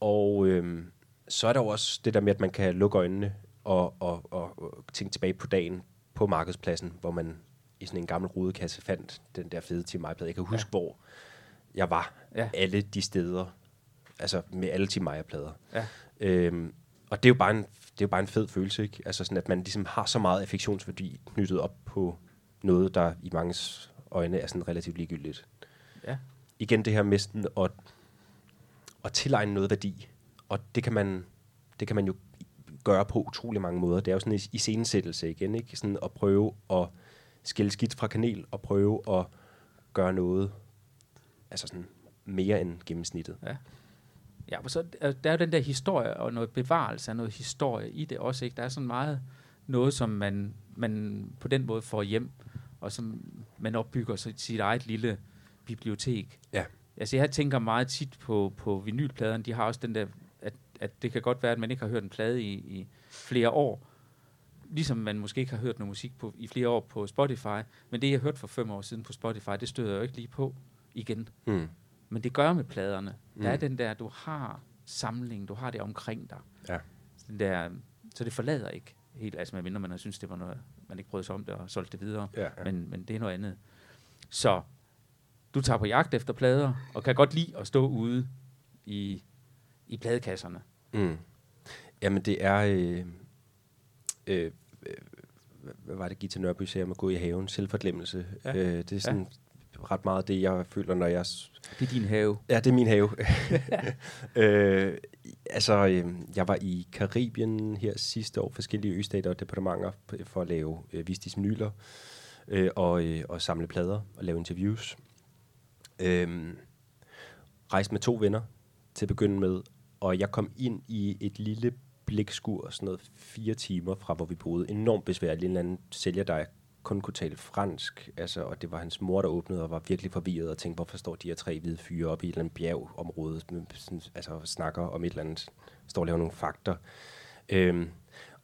Og øhm, så er der jo også det der med, at man kan lukke øjnene og, og, og, og tænke tilbage på dagen på markedspladsen, hvor man i sådan en gammel rudekasse fandt den der fede Tim Maia-plade. Jeg kan huske, ja. hvor jeg var ja. alle de steder, altså med alle Tim Maia-plader. Ja. Øhm, og det er jo bare en, det er jo bare en fed følelse, ikke? Altså sådan, at man ligesom har så meget affektionsværdi knyttet op på noget, der i mange øjne er sådan relativt ligegyldigt. Ja. Igen det her med sådan at, at tilegne noget værdi. Og det kan man, det kan man jo gøre på utrolig mange måder. Det er jo sådan en iscenesættelse igen, ikke? Sådan at prøve at skille skidt fra kanel, og prøve at gøre noget altså sådan mere end gennemsnittet. Ja. Ja, og så der er jo den der historie og noget bevarelse af noget historie i det også, ikke? Der er sådan meget noget, som man, man på den måde får hjem, og som man opbygger sit, sit eget lille bibliotek. Ja. Altså jeg tænker meget tit på, på vinylpladerne, de har også den der, at, at det kan godt være, at man ikke har hørt en plade i, i flere år, ligesom man måske ikke har hørt noget musik på, i flere år på Spotify, men det jeg hørte for fem år siden på Spotify, det støder jeg jo ikke lige på igen. Mm. Men det gør med pladerne. Mm. Der er mm. den der, du har samling, du har det omkring dig. Ja. Den der, så det forlader ikke. helt, altså medmindre man har synes det var noget, man ikke brød sig om det og solgte det videre. Ja, ja. Men, men det er noget andet. Så du tager på jagt efter plader, og kan godt lide at stå ude i, i pladekasserne. Mm. Jamen, det er... Øh, øh, øh, hvad var det, Gita Nørby sagde om at gå i haven? Selvforglemmelse. Ja. Øh, det er sådan ja. Ret meget det, jeg føler, når jeg... Det er din have. Ja, det er min have. øh, altså, øh, jeg var i Karibien her sidste år, forskellige østater og departementer, for at lave øh, Vistis Nyler øh, og, øh, og samle plader og lave interviews. Øh, rejste med to venner til at begynde med, og jeg kom ind i et lille blækskur, sådan noget fire timer fra, hvor vi boede. Enormt besværligt. En eller anden sælger, der kun kunne tale fransk, altså, og det var hans mor, der åbnede og var virkelig forvirret og tænkte, hvorfor står de her tre hvide fyre op i et eller andet bjergområde, sådan, altså snakker om et eller andet, står og laver nogle fakter. Øhm,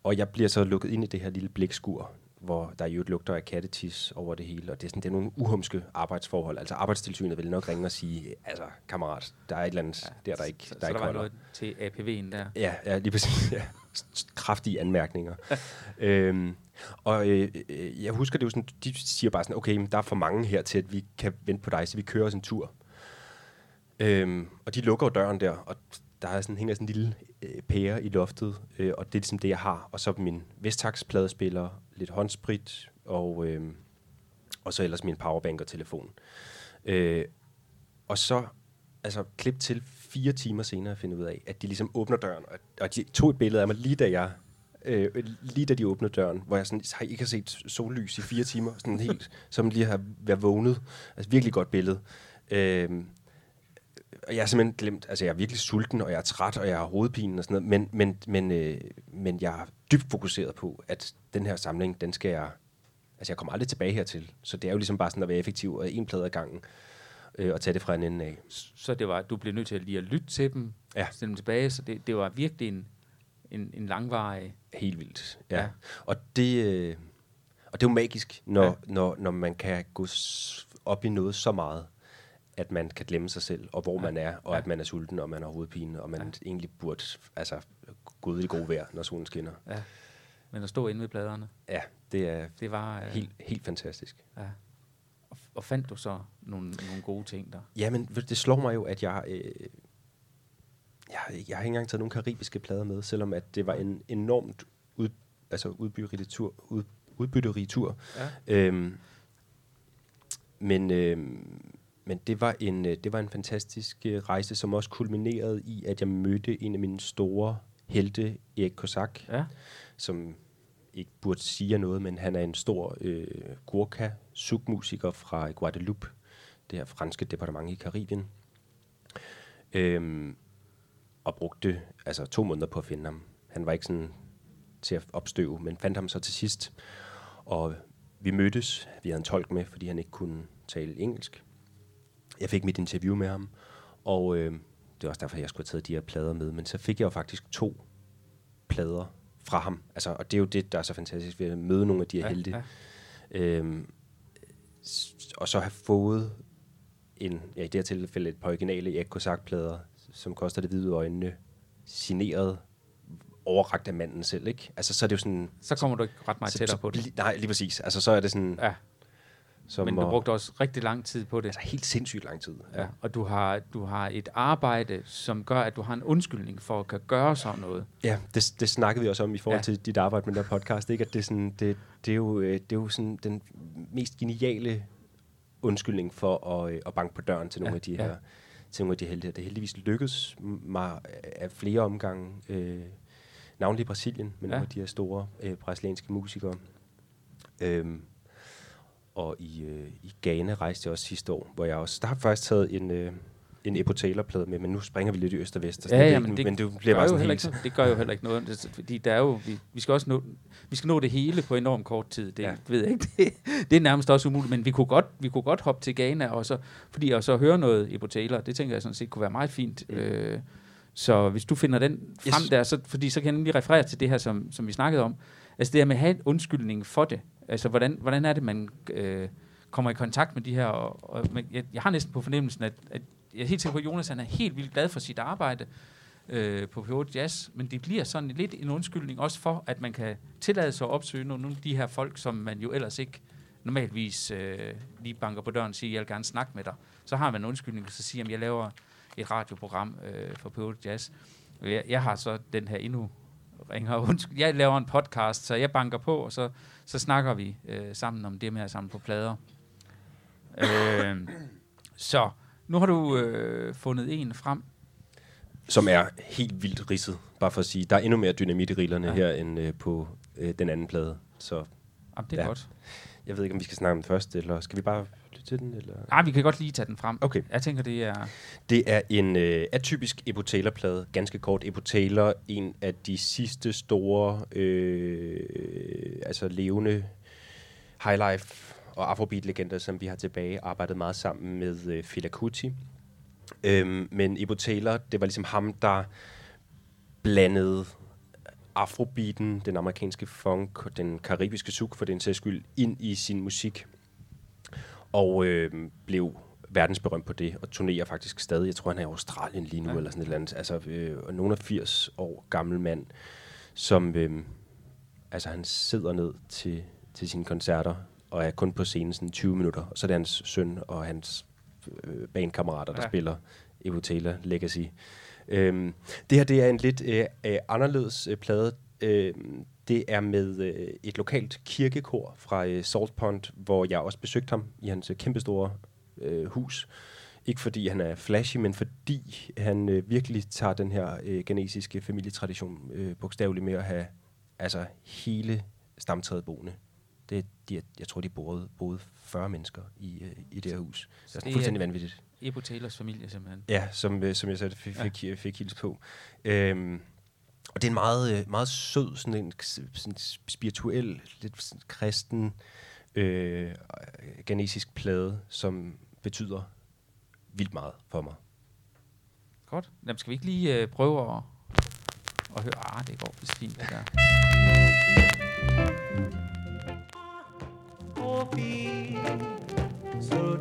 og jeg bliver så lukket ind i det her lille blækskur, hvor der jo lugter af kattetis over det hele, og det er, sådan, det er nogle uhumske arbejdsforhold. Altså arbejdstilsynet vil nok ringe og sige, altså kammerat, der er et eller andet ja, der, der ikke, så, der så ikke der var noget til APV'en der. Ja, ja lige præcis. Ja. Kraftige anmærkninger. øhm, og øh, øh, jeg husker det jo sådan, de siger bare sådan, okay, men der er for mange her til, at vi kan vente på dig, så vi kører os en tur. Øhm, og de lukker jo døren der, og der er sådan, hænger sådan en lille øh, pære i loftet, øh, og det er ligesom det, jeg har. Og så min Vestax-pladespiller, lidt håndsprit, og, øh, og så ellers min powerbank og telefon. Øh, og så, altså klip til fire timer senere, finde ud af, at de ligesom åbner døren, og, og de tog et billede af mig lige da jeg øh, lige da de åbnede døren, hvor jeg sådan, har ikke har set sollys i fire timer, sådan helt, som lige har været vågnet. Altså virkelig godt billede. Øh, og jeg har simpelthen glemt, altså jeg er virkelig sulten, og jeg er træt, og jeg har hovedpine og sådan noget, men, men, men, øh, men jeg er dybt fokuseret på, at den her samling, den skal jeg, altså jeg kommer aldrig tilbage hertil, så det er jo ligesom bare sådan at være effektiv, og en plade ad gangen, øh, og tage det fra en ende af. Så det var, du blev nødt til lige at lytte til dem, ja. stille dem tilbage, så det, det var virkelig en, en, en langvarig... Helt vildt, ja. ja. Og det... Øh, og det er jo magisk, når, ja. når, når man kan gå op i noget så meget, at man kan glemme sig selv, og hvor ja. man er, og ja. at man er sulten, og man har hovedpine, og man ja. egentlig burde altså, gå ud i god vejr, når solen skinner. Ja. Men at stå inde ved pladerne. Ja, det er det var, øh, helt, helt fantastisk. Ja. Og, og fandt du så nogle, nogle gode ting der? Ja, men det slår mig jo, at jeg... Øh, jeg, jeg har ikke engang taget nogle karibiske plader med, selvom at det var en enormt ud, altså udbytterig tur. Ud, udbytterig tur. Ja. Øhm, men, øhm, men det var en, øh, det var en fantastisk øh, rejse, som også kulminerede i, at jeg mødte en af mine store helte, Erik Kosak, ja. som ikke burde sige noget, men han er en stor øh, gurka submusiker fra Guadeloupe, det her franske departement i Karibien. Øhm, og brugte altså to måneder på at finde ham. Han var ikke sådan til at opstøve, men fandt ham så til sidst. Og vi mødtes, vi havde en tolk med, fordi han ikke kunne tale engelsk. Jeg fik mit interview med ham, og øh, det var også derfor, jeg skulle have taget de her plader med. Men så fik jeg jo faktisk to plader fra ham. Altså, og det er jo det, der er så fantastisk ved at møde nogle af de her ja, helte. Ja. Øhm, og så have fået en, ja, i det her tilfælde et par originale Erik Kosak-plader, som koster det hvide øjnene, signeret overragt af manden selv, ikke? Altså, så er det jo sådan... Så kommer du ikke ret meget tættere på det. Li, nej, lige præcis. Altså, så er det sådan... Ja. Som Men du og, brugte også rigtig lang tid på det. Altså helt sindssygt lang tid. Ja. ja. Og du har, du har et arbejde, som gør, at du har en undskyldning for at kan gøre sådan noget. Ja, det, det snakkede vi også om i forhold ja. til dit arbejde med den der podcast. Ikke? At det, er sådan, det, det, er jo, øh, det er jo sådan den mest geniale undskyldning for at, øh, at banke på døren til nogle ja. af de her til nogle af de heldige. Det heldigvis lykkedes mig af flere omgange, øh, navnlig i Brasilien, med ja. nogle af de her store øh, brasilianske musikere. Øhm, og i, øh, i Ghana rejste jeg også sidste år, hvor jeg også, der har faktisk taget en, øh, en Epo Taylor-plade med, men nu springer vi lidt i øst og vest. Og ja, ja, men det, men det bliver gør bare jo heller ikke, det gør jo heller ikke noget, det, fordi der er jo, vi, vi skal også nå, vi skal nå det hele på enormt kort tid. Det ja. ved jeg ikke. Det, det er nærmest også umuligt, men vi kunne godt, vi kunne godt hoppe til Ghana og så, fordi og så høre noget Epo Taylor, det tænker jeg sådan set kunne være meget fint. Mm. Øh, så hvis du finder den frem yes. der, så, fordi så kan jeg lige referere til det her, som, som vi snakkede om. Altså det her med at have en undskyldning for det. Altså hvordan, hvordan er det, man øh, kommer i kontakt med de her, og, og jeg, jeg har næsten på fornemmelsen, at, at jeg er helt sikker på, at Jonas han er helt vildt glad for sit arbejde, øh, på P8 Jazz, men det bliver sådan lidt en undskyldning også for, at man kan tillade sig at opsøge nogle af de her folk, som man jo ellers ikke normalvis øh, lige banker på døren og siger, jeg vil gerne snakke med dig. Så har man en undskyldning, og så siger, at jeg laver et radioprogram øh, for P8 Jazz. Jeg, jeg har så den her endnu ringer undskyld. Jeg laver en podcast, så jeg banker på, og så, så snakker vi øh, sammen om det med at samle på plader. øh, så nu har du øh, fundet en frem. Som er helt vildt ridset, bare for at sige. Der er endnu mere dynamit i rillerne ja. her, end øh, på øh, den anden plade. Så, Jamen, det er ja. godt. Jeg ved ikke, om vi skal snakke om den først, eller skal vi bare lytte til den? Eller? Nej, vi kan godt lige tage den frem. Okay. Jeg tænker, det er... Det er en øh, atypisk Ebo Taylor-plade. Ganske kort. Ebo Taylor, en af de sidste store, øh, altså levende highlife og afrobeat-legender, som vi har tilbage, arbejdet meget sammen med øh, Fela Kuti. Øhm, men Ebo Taylor, det var ligesom ham, der blandede afrobeaten, den amerikanske funk, den karibiske suk for den sags skyld, ind i sin musik. Og øh, blev verdensberømt på det, og turnerer faktisk stadig. Jeg tror, han er i Australien lige nu, ja. eller sådan et eller andet. Altså, øh, nogen af 80 år gammel mand, som, øh, altså han sidder ned til, til sine koncerter, og er kun på scenen sådan 20 minutter. Og så er det hans søn og hans øh, bandkammerater, der ja. spiller Evo Taylor Legacy. Øhm, det her det er en lidt øh, øh, anderledes øh, plade. Øh, det er med øh, et lokalt kirkekor fra øh, Salt Pond, hvor jeg også besøgte ham i hans øh, kæmpestore øh, hus. Ikke fordi han er flashy, men fordi han øh, virkelig tager den her øh, genesiske familietradition øh, bogstaveligt med at have altså hele stamtræet boende. Det, de, jeg tror, de boede, boede 40 mennesker i, øh, i det her hus. Det er, det er fuldstændig vanvittigt. Ebo Taylors familie, simpelthen. Ja, som, øh, som jeg sagde, fik, fik, ja. fik hils på. Øhm, og det er en meget, øh, meget sød, sådan en sådan spirituel, lidt sådan kristen, øh, genesisk plade, som betyder vildt meget for mig. Godt. Jamen, skal vi ikke lige øh, prøve at, at høre? Ah, det går vist fint, det der. Så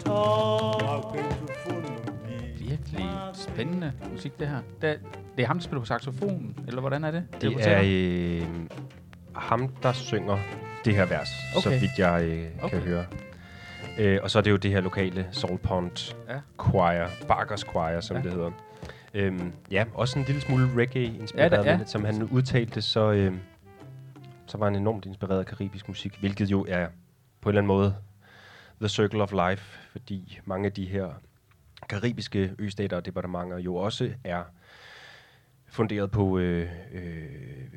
Virkelig spændende musik, det her. Det, det er ham, der spiller på saxofonen, eller hvordan er det? Det, det er øh, ham, der synger det her vers, okay. så vidt jeg øh, okay. kan høre. Øh, og så er det jo det her lokale Soul Pond ja. Choir, Barkers Choir, som ja. det hedder. Øhm, ja, også en lille smule reggae-inspireret, ja, ja. som han udtalte, så, øh, så var han enormt inspireret af karibisk musik, hvilket jo er på en eller anden måde The Circle of Life, fordi mange af de her karibiske østater og departementer jo også er funderet på øh, øh,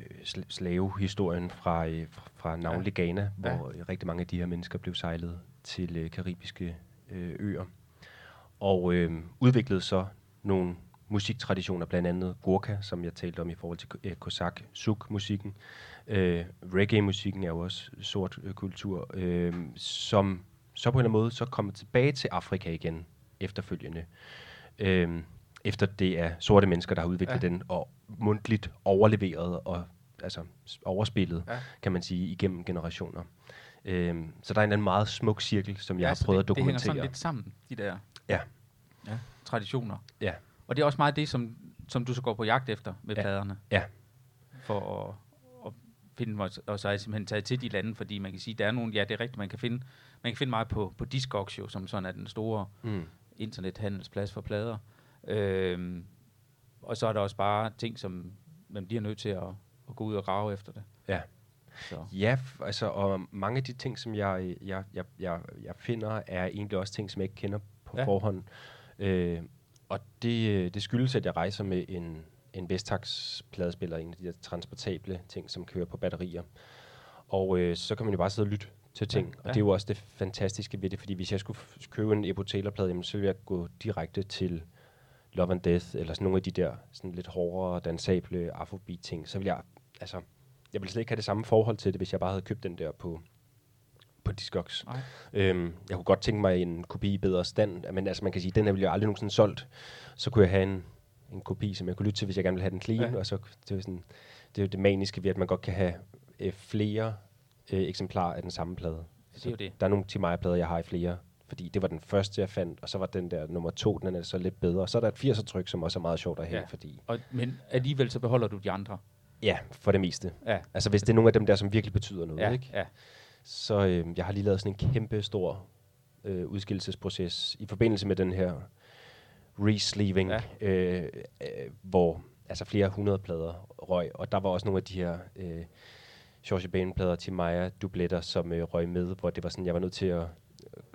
slavehistorien fra, øh, fra navnlig ja. Ghana, hvor ja. rigtig mange af de her mennesker blev sejlet til øh, karibiske øh, øer. Og øh, udviklede så nogle musiktraditioner, blandt andet Gurkha, som jeg talte om i forhold til øh, Kosak, Suk-musikken. Øh, Reggae-musikken er jo også sort øh, kultur, øh, som så på en eller anden måde så kommer tilbage til Afrika igen efterfølgende. Øh, efter det er sorte mennesker, der har udviklet ja. den, og mundtligt overleveret og altså overspillet, ja. kan man sige, igennem generationer. Øhm, så der er en anden meget smuk cirkel, som jeg ja, har prøvet det, at dokumentere. Det hænger sådan lidt sammen, de der ja. Ja, traditioner. Ja. Og det er også meget det, som, som du så går på jagt efter med ja. pladerne. Ja. For at, at finde, og så er jeg simpelthen taget til de lande, fordi man kan sige, der er nogle, ja det er rigtigt, man kan finde, man kan finde meget på, på Discogs jo, som sådan er den store mm. internethandelsplads for plader. Øhm, og så er der også bare ting, som man bliver nødt til at, at gå ud og grave efter det. Ja. Så. Ja, altså, og mange af de ting, som jeg, jeg, jeg, jeg, jeg finder, er egentlig også ting, som jeg ikke kender på ja. forhånd. Øh, og det, det skyldes, at jeg rejser med en, en Vestax pladespiller, en af de der transportable ting, som kører på batterier. Og øh, så kan man jo bare sidde og lytte til ting. Ja, ja. Og det er jo også det fantastiske ved det, fordi hvis jeg skulle købe en Epo Taylor-plade, så ville jeg gå direkte til Love and Death, eller sådan nogle af de der sådan lidt hårdere, dansable afrobeat-ting, så vil jeg, altså, jeg ville slet ikke have det samme forhold til det, hvis jeg bare havde købt den der på, på Discogs. Øhm, jeg kunne godt tænke mig en kopi i bedre stand, men altså man kan sige, den her ville jeg aldrig nogensinde solgt. Så kunne jeg have en, en kopi, som jeg kunne lytte til, hvis jeg gerne ville have den clean, ja. og så det er, sådan, det er det maniske ved, at man godt kan have øh, flere øh, eksemplarer af den samme plade. Det er det. Der er nogle Timaya-plader, jeg har i flere fordi det var den første, jeg fandt, og så var den der nummer to, den er så lidt bedre. Og så er der et 80'er tryk, som også er meget sjovt at have, ja. fordi... Og, men alligevel så beholder du de andre? Ja, for det meste. Ja. Altså hvis det er nogle af dem der, som virkelig betyder noget, Ja, ikke? ja. Så øh, jeg har lige lavet sådan en kæmpe stor øh, udskillelsesproces i forbindelse med den her resleeving, Ja. ja. øh, øh, hvor altså flere hundrede plader røg, og der var også nogle af de her øh, George Bain-plader til Maja dubletter, som øh, røg med, hvor det var sådan, jeg var nødt til at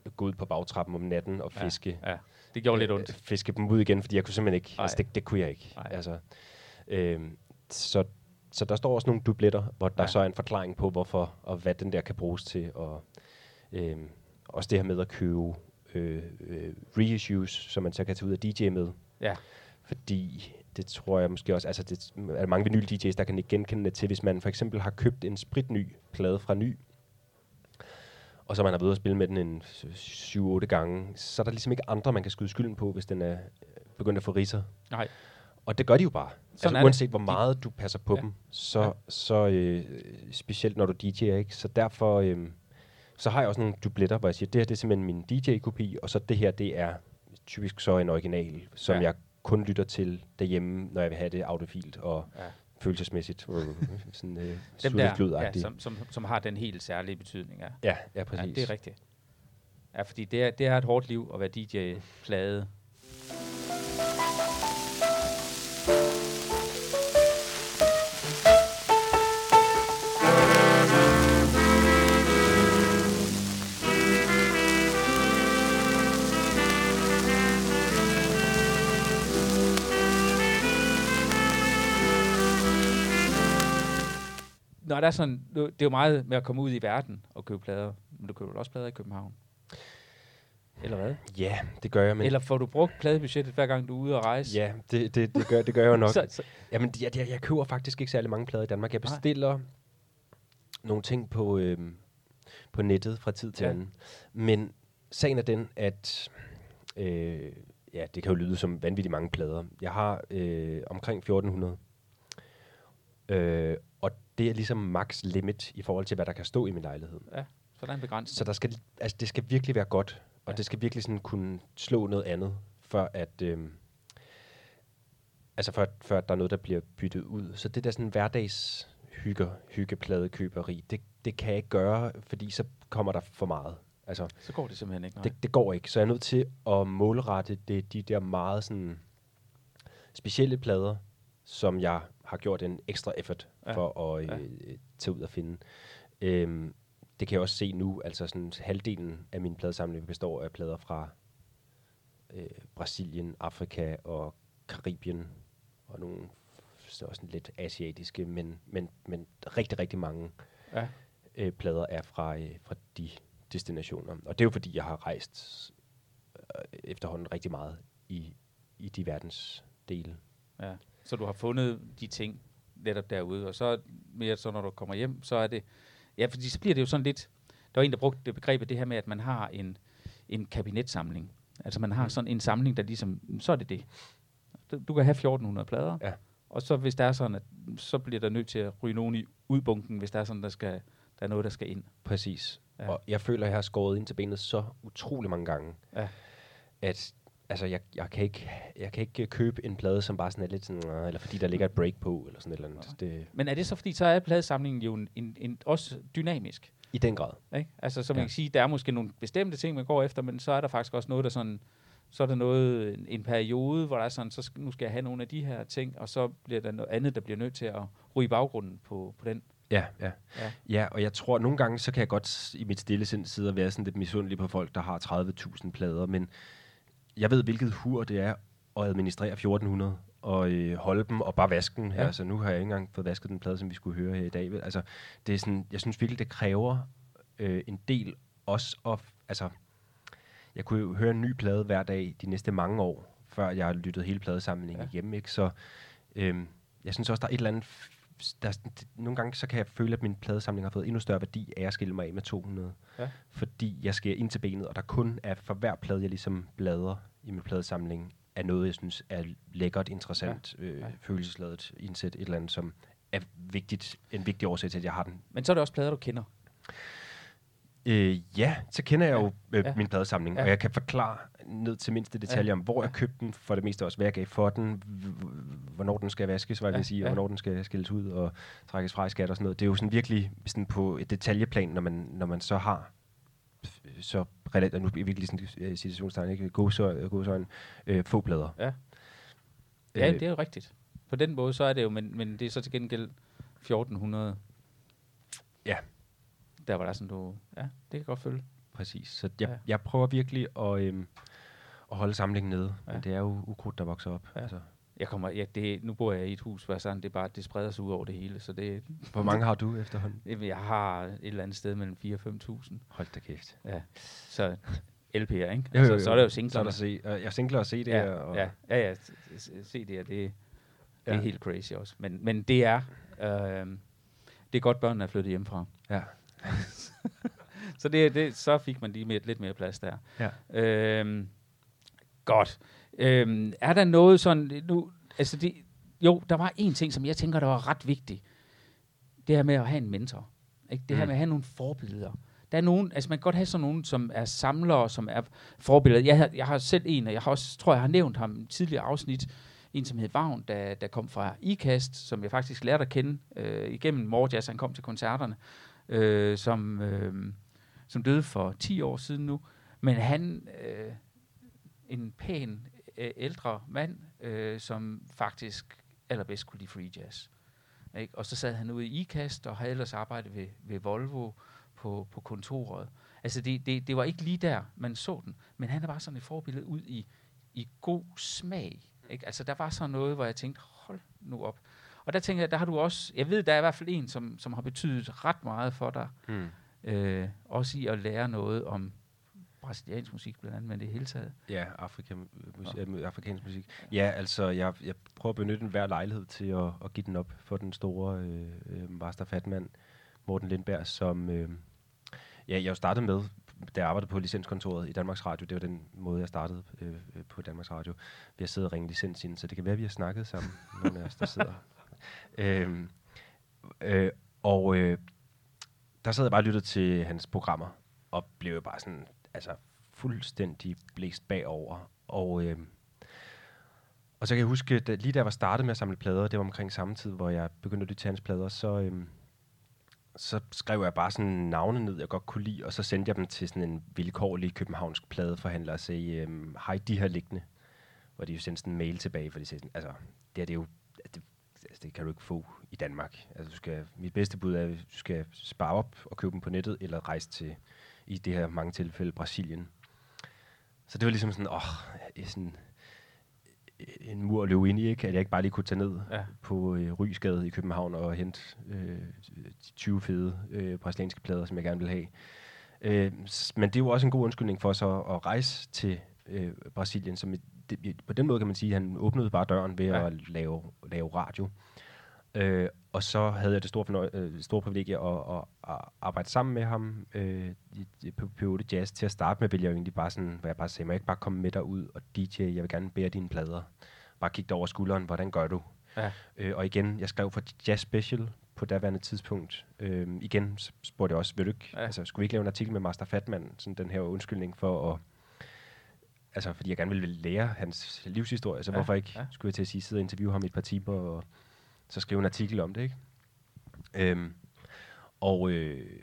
øh, gå ud på bagtrappen om natten og fiske. Ja, det gjorde lidt øh, ondt. Fiske dem ud igen, fordi jeg kunne simpelthen ikke, Nej. altså det, det kunne jeg ikke. Altså, øh, så, så der står også nogle dubletter, hvor der Ja. ja. så er en forklaring på, hvorfor og hvad den der kan bruges til. Og øh, også det her med at købe øh, øh, reissues, som man så kan tage ud af DJ med. Ja. Fordi det tror jeg måske også, altså det er der mange vinyl DJ's, der kan ikke genkende det til, hvis man for eksempel har købt en spritny plade fra ny, og så man har været ude at spille med den en 7-8 gange, så er der ligesom ikke andre, man kan skyde skylden på, hvis den er øh, begyndt at få riser. Nej. Og det gør de jo bare. Sådan altså, er det. uanset hvor meget du passer på Ja. dem, så, ja. så øh, specielt når du DJ'er, ikke? Så derfor, øh, så har jeg også nogle dubletter, hvor jeg siger, det her det er simpelthen min DJ-kopi, og så det her, det er typisk så en original, som Ja. jeg kun lytter til derhjemme, når jeg vil have det autofilt og Ja. følelsesmæssigt. øh, sådan øh, Dem der, ja, som, som, som har den helt særlige betydning. Ja, Ja, ja, præcis. ja det er rigtigt. Ja, fordi det er, det er et hårdt liv at være DJ-plade. Når der er sådan, det er jo meget med at komme ud i verden og købe plader, men du køber også plader i København? Eller hvad? Ja, det gør jeg, men... Eller får du brugt pladebudgettet, hver gang du er ude at rejse? Ja, det, det, det, gør, det gør jeg jo nok. Så, så, Jamen, jeg, jeg, jeg køber faktisk ikke særlig mange plader i Danmark. Jeg Nej. bestiller nogle ting på, øhm, på nettet fra tid til Ja. anden. Men sagen er den, at øh, ja, det kan jo lyde som vanvittigt mange plader. Jeg har øh, omkring 1400. Øh, og det er ligesom max limit i forhold til, hvad der kan stå i min lejlighed. så der er en begrænsning. Så der skal, altså, det skal virkelig være godt, og Ja. det skal virkelig sådan kunne slå noget andet, for at, øhm, altså for, for at der er noget, der bliver byttet ud. Så det der sådan hverdags hygge, hyggepladekøberi, det, det kan jeg ikke gøre, fordi så kommer der for meget. Altså, så går det simpelthen ikke. Nej. det, det går ikke. Så jeg er nødt til at målrette det, de der meget sådan specielle plader, som jeg har gjort en ekstra effort Ja. for at Ja. øh, tage ud og finde. Øhm, det kan jeg også se nu, altså sådan halvdelen af min pladesamling består af plader fra øh, Brasilien, Afrika og Karibien, og nogle så også lidt asiatiske, men, men, men rigtig, rigtig mange Ja. øh, plader er fra, øh, fra de destinationer. Og det er jo fordi, jeg har rejst øh, efterhånden rigtig meget i, i de verdens dele. Ja. Så du har fundet de ting netop derude, og så mere så, når du kommer hjem, så er det... Ja, fordi så bliver det jo sådan lidt... Der var en, der brugte det begrebet, det her med, at man har en, en kabinetsamling. Altså man har Mm. sådan en samling, der ligesom... Så er det det. Du, du kan have 1400 plader, Ja. og så hvis der er sådan, at så bliver der nødt til at ryge nogen i udbunken, hvis der er sådan, der skal der er noget, der skal ind. Præcis. Ja. Og jeg føler, at jeg har skåret ind til benet så utrolig mange gange, Ja. at altså, jeg, jeg, kan ikke, jeg kan ikke købe en plade, som bare sådan er lidt sådan, eller fordi der ligger et break på, eller sådan et eller andet. Det, Men er det så, fordi så er pladesamlingen jo en, en, en, også dynamisk? I den grad. Ikke? Altså, så man Ja. kan sige, der er måske nogle bestemte ting, man går efter, men så er der faktisk også noget, der sådan, så er der noget, en, en periode, hvor der er sådan, så skal, nu skal jeg have nogle af de her ting, og så bliver der noget andet, der bliver nødt til at ryge i baggrunden på, på den. Ja, ja. Ja. Ja. og jeg tror, at nogle gange, så kan jeg godt i mit stille sind sidde og være sådan lidt misundelig på folk, der har 30.000 plader, men jeg ved, hvilket hur det er at administrere 1400 og øh, holde dem og bare vaske den her. Ja. Altså, nu har jeg ikke engang fået vasket den plade, som vi skulle høre her i dag. Vel? Altså, det er sådan, jeg synes virkelig, det kræver øh, en del også at, altså, jeg kunne jo høre en ny plade hver dag de næste mange år, før jeg har lyttet hele pladesamlingen Ja. igennem, ikke? Så øhm, jeg synes også, der er et eller andet... Der, er nogle gange så kan jeg føle, at min pladesamling har fået endnu større værdi af at skille mig af med 200. Ja. Fordi jeg skal ind til benet, og der kun er for hver plade, jeg ligesom bladrer i min pladesamling, er noget, jeg synes er lækkert, interessant, ja. Øh, Ja. følelsesladet indsæt, et eller andet, som er vigtigt, en vigtig årsag til, at jeg har den. Men så er det også plader, du kender. Øh, ja, så kender jeg jo øh, ja. min pladesamling, ja. og jeg kan forklare ned til mindste detaljer om, hvor ja. jeg købte den, for det meste også, hvad jeg gav for den, hvornår den skal vaskes, hvad jeg ja. sige, og hvornår den skal skilles ud og trækkes fra i skat og sådan noget. Det er jo sådan virkelig sådan på et detaljeplan, når man, når man så har så relativt, nu er virkelig sådan øh, situationstegn, ikke? Gåsøjne, øh, få plader. Ja. ja, det er jo rigtigt. På den måde, så er det jo, men, men det er så til gengæld 1400. Der var der sådan, du... Ja, det kan godt følge. Præcis. Så jeg, ja. jeg prøver virkelig at, øhm, at holde samlingen nede. Ja. Men det er jo ukrudt, der vokser op. Ja. Altså. Jeg kommer, ja, det, nu bor jeg i et hus, hvor sådan, det, er bare, det spreder sig ud over det hele. Så det, hvor mange har du efterhånden? Jeg har et eller andet sted mellem 4 og 5.000. Hold da kæft. Ja, så LP'er, ikke? Jo, jo, jo. Så, så er det jo singler. Så er der se, uh, jeg singler og CD. Ja, og ja, ja, ja, CD, det, det ja. er helt crazy også. Men, men det er, øh, det er godt, børnene er flyttet hjemmefra. Ja. så, det, det, så fik man lige med, lidt mere plads der. Ja. Øhm, godt. Øhm, er der noget sådan, nu, altså det, jo, der var en ting, som jeg tænker, der var ret vigtig. Det her med at have en mentor. Ikke? Det mm. her med at have nogle forbilleder. Der er nogen, altså man kan godt have sådan nogen, som er samlere, som er forbilleder. Jeg, har, jeg har selv en, og jeg har også, tror jeg har nævnt ham i tidligere afsnit, en som hed Vagn, der, der kom fra IKAST, som jeg faktisk lærte at kende øh, igennem Morjas, han kom til koncerterne, øh, som, øh, som døde for 10 år siden nu. Men han, øh, en pæn øh, ældre mand, øh, som faktisk allerbedst kunne lide free jazz. Ikke? Og så sad han ude i IKAST og havde ellers arbejdet ved, ved Volvo på, på kontoret. Altså det, det, det var ikke lige der, man så den, men han er bare sådan et forbillede ud i, i god smag. Ikke? Altså der var sådan noget, hvor jeg tænkte, hold nu op. Og der tænker jeg, der har du også, jeg ved, der er i hvert fald en, som, som har betydet ret meget for dig. Mm. Øh, også i at lære noget om brasiliansk musik blandt andet, men det hele taget. Ja, Afrika, musik, ja. afrikansk musik. Ja, altså jeg, jeg prøver at benytte hver lejlighed til at, at give den op for den store øh, øh, Master Fatman, Morten Lindberg, som øh, ja, jeg startede med, da jeg arbejdede på licenskontoret i Danmarks Radio. Det var den måde, jeg startede øh, på Danmarks Radio. Vi har siddet og ringet licens ind, så det kan være, at vi har snakket sammen, nogle af os, der sidder. Øh, øh, og øh, der sad jeg bare og lyttede til hans programmer, og blev bare sådan, altså fuldstændig blæst bagover. Og, øh, og så kan jeg huske, at lige da jeg var startet med at samle plader, det var omkring samme tid, hvor jeg begyndte at lytte til hans plader, så, øh, så skrev jeg bare sådan navne ned, jeg godt kunne lide, og så sendte jeg dem til sådan en vilkårlig københavnsk pladeforhandler og sagde, øh, hej, de her liggende. Hvor de jo sendte sådan en mail tilbage, for de sagde sådan, altså, det er det jo, det, altså, det kan du ikke få i Danmark. Altså, du skal, mit bedste bud er, at du skal spare op og købe dem på nettet, eller rejse til, i det her mange tilfælde, Brasilien. Så det var ligesom sådan, åh, oh, sådan en mur at løbe ind i, ikke? at jeg ikke bare lige kunne tage ned ja. på øh, Rysgade i København og hente øh, 20 fede øh, brasilianske plader, som jeg gerne vil have. Øh, men det er jo også en god undskyldning for så at rejse til øh, Brasilien. Som det, på den måde kan man sige, at han åbnede bare døren ved ja. at lave, lave radio. Øh, og så havde jeg det store, fornøj- øh, store privilegie at, at, at arbejde sammen med ham øh, på P8 Jazz. Til at starte med ville jeg jo egentlig bare sådan, hvor jeg bare sagde, må jeg ikke bare komme med derud og DJ, jeg vil gerne bære dine plader. Bare kigge over skulderen, hvordan gør du? Ja. Øh, og igen, jeg skrev for Jazz Special på daværende tidspunkt. Øh, igen spurgte jeg også, vil du ikke, ja. altså, skulle vi ikke lave en artikel med Master Fatman, sådan den her undskyldning for at altså fordi jeg gerne ville lære hans livshistorie, så ja, hvorfor ikke, ja. skulle jeg til at sige, sidde og interviewe ham i et par timer, og så skrive en artikel om det, ikke? Øhm, og øh,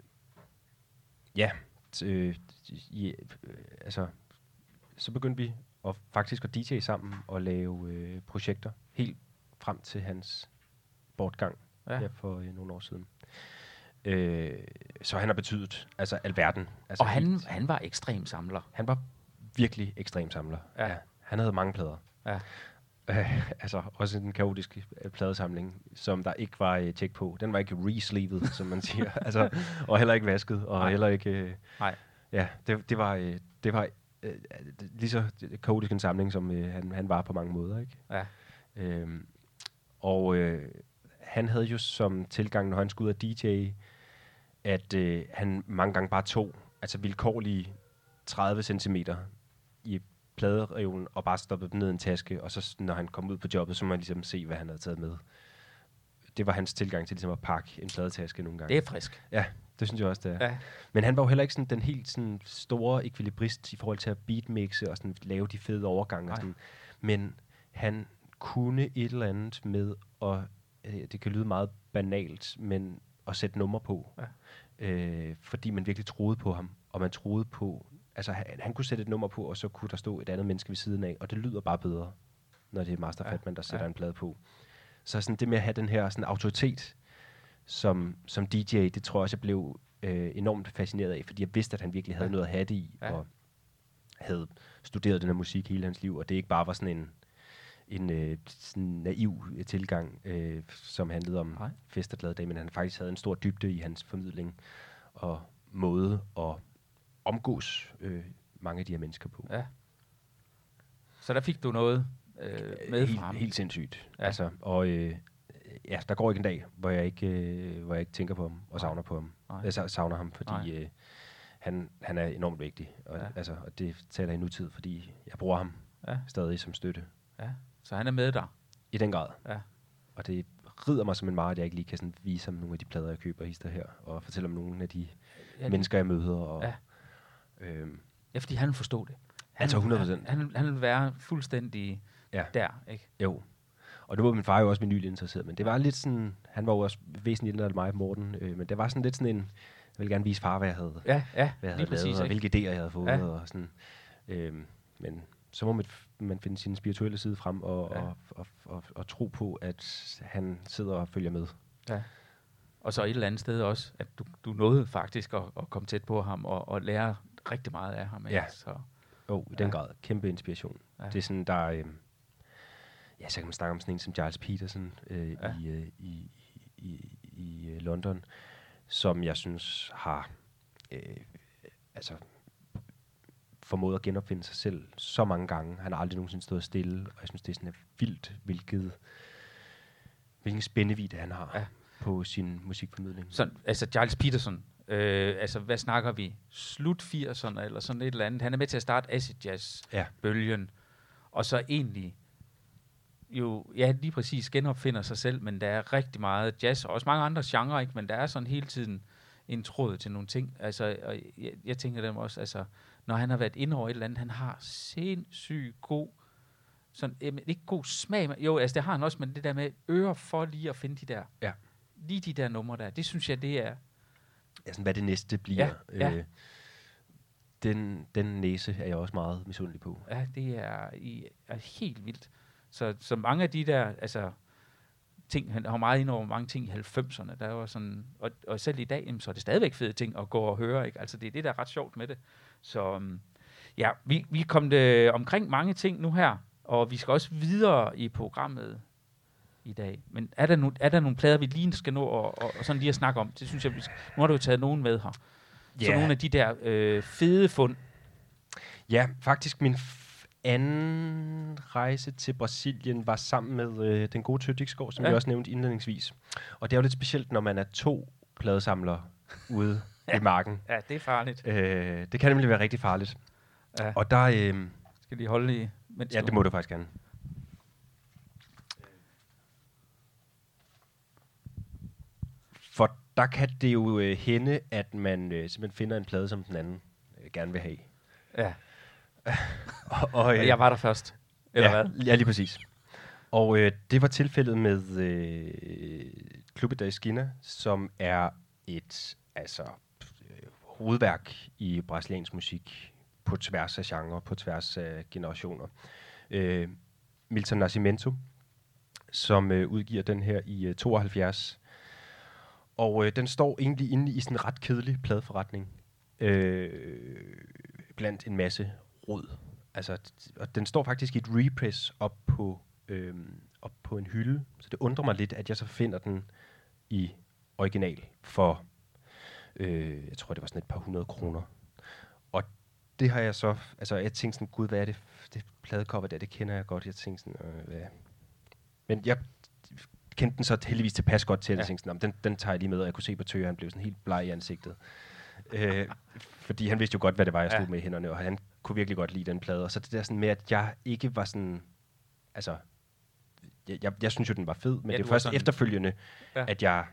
ja, øh, ja, altså, så begyndte vi at faktisk at DJ sammen og lave øh, projekter helt frem til hans bortgang ja. her for øh, nogle år siden. Øh, så han har betydet altså alverden. Altså og han, han var ekstrem samler. Han var virkelig ekstrem samler. Ja. ja. Han havde mange plader. Ja. Øh, altså også en kaotisk øh, pladesamling, som der ikke var øh, tjek på. Den var ikke resleevet, som man siger. altså, og heller ikke vasket, og Nej. heller ikke... Øh, Nej. Ja, det, det var, øh, det var øh, lige så kaotisk en samling, som øh, han, han var på mange måder. Ikke? Ja. Øhm, og øh, han havde jo som tilgang, når han skulle ud af DJ, at øh, han mange gange bare tog altså vilkårlige 30 cm i pladereven og bare stoppet dem ned i en taske, og så når han kom ud på jobbet, så må man ligesom se, hvad han havde taget med. det var hans tilgang til ligesom at pakke en pladetaske nogle gange. Det er frisk. Ja, det synes jeg også, det er. Ja. Men han var jo heller ikke sådan den helt sådan store ekvilibrist i forhold til at beatmixe og sådan lave de fede overgange. Og sådan. Men han kunne et eller andet med, og øh, det kan lyde meget banalt, men at sætte nummer på. Ja. Øh, fordi man virkelig troede på ham, og man troede på, altså han, han kunne sætte et nummer på, og så kunne der stå et andet menneske ved siden af, og det lyder bare bedre, når det er Master ja. Fatman, der sætter ja. en plade på. Så sådan det med at have den her sådan autoritet som, som DJ, det tror jeg også, jeg blev øh, enormt fascineret af, fordi jeg vidste, at han virkelig havde ja. noget at have det i, ja. og havde studeret den her musik hele hans liv, og det ikke bare var sådan en, en øh, sådan naiv tilgang, øh, som handlede om Nej. fest og glade dage, men han faktisk havde en stor dybde i hans formidling og måde at omgås øh, mange af de her mennesker på. Ja. Så der fik du noget øh, med helt, fra ham? Helt sindssygt. Ja. Altså, og øh, ja, der går ikke en dag, hvor jeg ikke, øh, hvor jeg ikke tænker på ham og savner på ham. Nej. Jeg savner ham, fordi øh, han, han er enormt vigtig. Og, ja. altså, og det taler i nutid, fordi jeg bruger ham ja. stadig som støtte. Ja. Så han er med der? I den grad. Ja. Og det rider mig som en meget, at jeg ikke lige kan sådan vise ham nogle af de plader, jeg køber hister her, og fortælle om nogle af de ja, mennesker, jeg møder. Og, ja. Øhm, ja, fordi han forstod det. Han, altså 100 Han, han, han vil være fuldstændig ja. der, ikke? Jo. Og nu var min far jo også vinyl interesseret, men det var lidt sådan, han var jo også væsentligt ældre end mig, Morten, øh, men det var sådan lidt sådan en, jeg ville gerne vise far, hvad jeg havde, ja, ja, hvad jeg havde præcis, lavet, og hvilke idéer jeg havde fået, ja. og sådan. Øh, men så må man, man finde sin spirituelle side frem og, ja. og, og, og, og tro på, at han sidder og følger med. Ja. Og så et eller andet sted også, at du, du nåede faktisk at, at komme tæt på ham og, og lære rigtig meget af ham. Ja. Så, oh, i den ja. grad. Kæmpe inspiration. Ja. Det er sådan, der... Øh, ja, så kan man snakke om sådan en som Giles Peterson øh, ja. i, øh, i, i, i øh, London, som jeg synes har øh, altså formået at genopfinde sig selv så mange gange. Han har aldrig nogensinde stået stille, og jeg synes, det er sådan vildt, hvilket, hvilken spændevidde han har ja. på sin musikformidling. Så, altså Giles Peterson, øh, altså hvad snakker vi? Slut 80'erne eller sådan et eller andet. Han er med til at starte acid jazz-bølgen, ja. og så egentlig jo, ja, lige præcis genopfinder sig selv, men der er rigtig meget jazz, og også mange andre genrer, ikke? men der er sådan hele tiden en tråd til nogle ting. Altså, og jeg, jeg tænker dem også, altså, når han har været inde over et eller andet, han har sindssygt god, sådan, øh, ikke god smag, men, jo, altså det har han også, men det der med ører for lige at finde de der, ja. lige de der numre der, det synes jeg, det er... Sådan, hvad det næste bliver. Ja, ja. Øh, den, den næse er jeg også meget misundelig på. Ja, det er, i, er helt vildt. Så, så mange af de der, altså, ting, han har meget ind over mange ting i 90'erne, der var sådan, og, og selv i dag, så er det stadigvæk fede ting at gå og høre, ikke? Altså, det er det, der er ret sjovt med det. Så um, ja, vi, vi kom det omkring mange ting nu her, og vi skal også videre i programmet i dag. Men er der, no, er der nogle plader, vi lige skal nå og, og, og sådan lige at snakke om? Det synes jeg, vi skal, nu har du jo taget nogen med her. Yeah. Så nogle af de der øh, fede fund. Ja, faktisk min anden rejse til Brasilien var sammen med øh, den gode Dixgaard, som ja. vi også nævnte indledningsvis. Og det er jo lidt specielt, når man er to pladesamlere ude ja. i marken. Ja, det er farligt. Øh, det kan nemlig være rigtig farligt. Ja. Og der... Øh, Skal de holde i... Ja, det må du faktisk gerne. For der kan det jo øh, hende, at man øh, simpelthen finder en plade, som den anden øh, gerne vil have. Ja. og, og, øh, jeg var der først. Eller ja, hvad? ja, lige præcis. Og øh, det var tilfældet med øh, Clube da Esquina, som er et altså øh, hovedværk i brasiliansk musik på tværs af genre, på tværs af generationer. Øh, Milton Nascimento, som øh, udgiver den her i øh, 72. Og øh, den står egentlig inde i sådan en ret kedelig pladeforretning. Øh, blandt en masse rod. Altså, og den står faktisk i et repress op på, øh, op på en hylde, så det undrer mig lidt, at jeg så finder den i original for, øh, jeg tror, det var sådan et par hundrede kroner. Og det har jeg så, altså jeg tænkte sådan, gud, hvad er det, det pladecover der, det kender jeg godt. Jeg tænkte sådan, øh, hvad? Men jeg kendte den så heldigvis tilpas godt til, at ja. jeg tænkte sådan, den, den tager jeg lige med, og jeg kunne se på Tøger, han blev sådan helt bleg i ansigtet. øh, fordi han vidste jo godt, hvad det var, jeg stod ja. med i hænderne, og han kunne virkelig godt lide den plade. Og så det der sådan med, at jeg ikke var sådan, altså, jeg, jeg, jeg synes jo, den var fed, men ja, det er først sådan, efterfølgende, ja. at jeg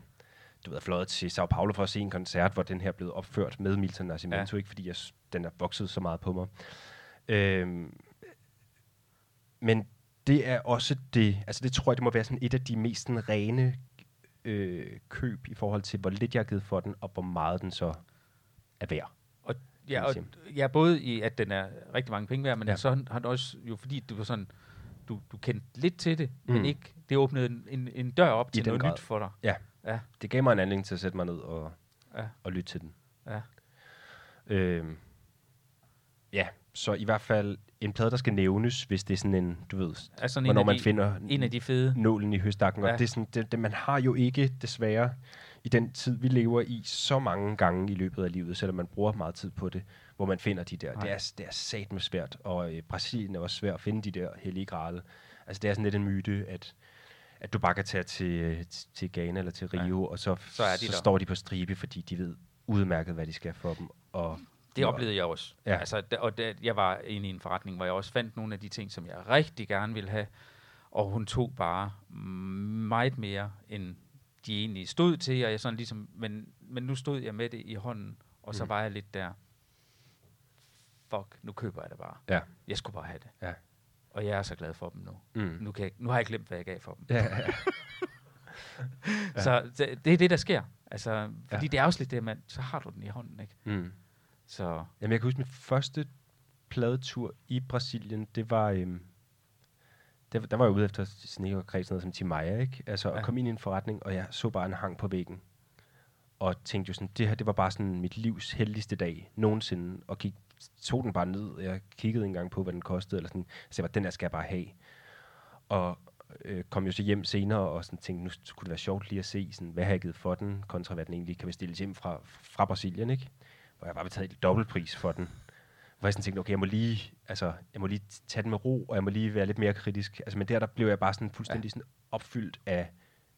du ved, fløjet til Sao Paulo for at se en koncert, hvor den her blev opført med Milton Nascimento, ja. ikke fordi jeg, den er vokset så meget på mig. Øhm, men det er også det, altså det tror jeg, det må være sådan et af de mest sådan, rene øh, køb i forhold til, hvor lidt jeg har givet for den, og hvor meget den så er værd. Og, ja, og, ja, både i, at den er rigtig mange penge værd, men ja. så har den også, jo fordi du var sådan, du, du kendte lidt til det, mm. men ikke, det åbnede en, en, en dør op til noget grad. nyt for dig. Ja. ja, det gav mig en anledning til at sætte mig ned og, ja. og lytte til den. Ja. Øhm, ja, så i hvert fald en plade, der skal nævnes, hvis det er sådan en, du ved, altså hvornår man de, finder en af de fede. nålen i høstakken. Ja. Og det er sådan, det, det, man har jo ikke, desværre, i den tid, vi lever i, så mange gange i løbet af livet, selvom man bruger meget tid på det, hvor man finder de der. Det er, det er sat med svært, og i Brasilien er også svært at finde de der hellige grade. Altså det er sådan lidt en myte, at at du bare kan tage til, til Ghana eller til Rio, ja. og så, så, er de så står de på stribe, fordi de ved udmærket, hvad de skal for dem. Og det oplevede jeg også. Ja. Altså, da, og da, jeg var inde i en forretning, hvor jeg også fandt nogle af de ting, som jeg rigtig gerne ville have, og hun tog bare meget mere, end de egentlig stod til, og jeg sådan ligesom, men, men nu stod jeg med det i hånden, og så mm. var jeg lidt der, fuck, nu køber jeg det bare. Ja. Jeg skulle bare have det. Ja. Og jeg er så glad for dem nu. Mm. Nu, kan jeg, nu har jeg glemt, hvad jeg gav for dem. Ja, ja. så det, det er det, der sker. Altså, fordi ja. det er også lidt det, man, så har du den i hånden, ikke? Mm. Så. Jamen, jeg kan huske, min første pladetur i Brasilien, det var... Øhm, der, der var jeg ude efter sne og kreds, noget som Timaya, ikke? Altså, ja. at komme ind i en forretning, og jeg så bare en hang på væggen. Og tænkte jo sådan, det her, det var bare sådan mit livs heldigste dag nogensinde. Og gik, tog den bare ned, og jeg kiggede en gang på, hvad den kostede, eller sådan. Så jeg var, den der skal jeg bare have. Og øh, kom jo så hjem senere, og sådan tænkte, nu kunne det være sjovt lige at se, sådan, hvad har jeg givet for den, kontra hvad den egentlig kan bestilles hjem fra, fra Brasilien, ikke? Hvor jeg bare betalte dobbeltpris for den. Hvor jeg sådan tænkte, okay, jeg må lige, altså, jeg må lige tage den med ro, og jeg må lige være lidt mere kritisk. Altså, men der, der blev jeg bare sådan fuldstændig ja. sådan opfyldt af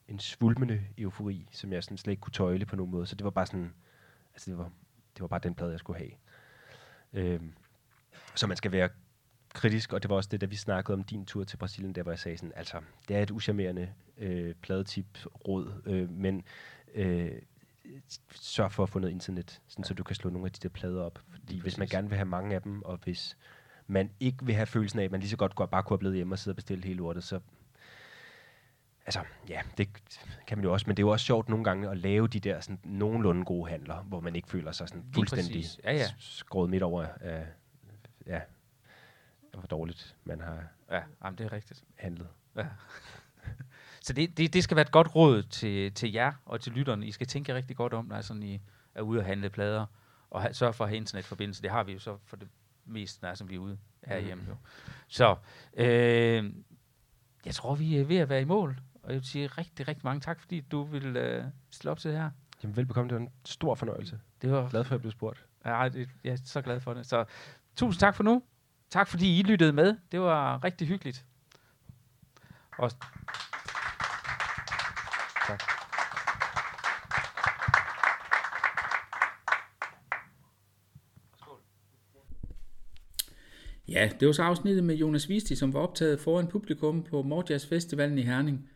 en svulmende eufori, som jeg sådan slet ikke kunne tøjle på nogen måde. Så det var bare sådan, altså det var, det var bare den plade, jeg skulle have. Øhm, så man skal være kritisk, og det var også det, da vi snakkede om din tur til Brasilien, der hvor jeg sagde sådan, altså, det er et uschammerende øh, pladetip råd, øh, men øh, sørg for at få noget internet, sådan, ja. så du kan slå nogle af de der plader op. Fordi hvis man gerne vil have mange af dem, og hvis man ikke vil have følelsen af, at man lige så godt går, bare kunne have blevet hjemme og sidde og bestille hele lortet, så altså, ja, det kan man jo også, men det er jo også sjovt nogle gange at lave de der sådan, nogenlunde gode handler, hvor man ikke føler sig sådan fuldstændig ja, ja. skåret midt over af, ja, hvor dårligt man har ja, jamen, det er rigtigt. handlet. Ja. Så det, det, det skal være et godt råd til, til jer og til lytterne. I skal tænke rigtig godt om, når sådan I er ude og handle plader, og have, sørge for at have internetforbindelse. Det har vi jo så for det meste, når som vi er ude herhjemme. Mm. Jo. Så øh, jeg tror, vi er ved at være i mål. Og jeg vil sige rigtig, rigtig mange tak, fordi du vil øh, stille op til det her. Jamen velbekomme, det var en stor fornøjelse. Det var glad for, at jeg blev spurgt. Ja, det, jeg er så glad for det. Så tusind tak for nu. Tak fordi I lyttede med. Det var rigtig hyggeligt. Og Ja, det var så afsnittet med Jonas Visti, som var optaget foran publikum på Morjas Festivalen i Herning.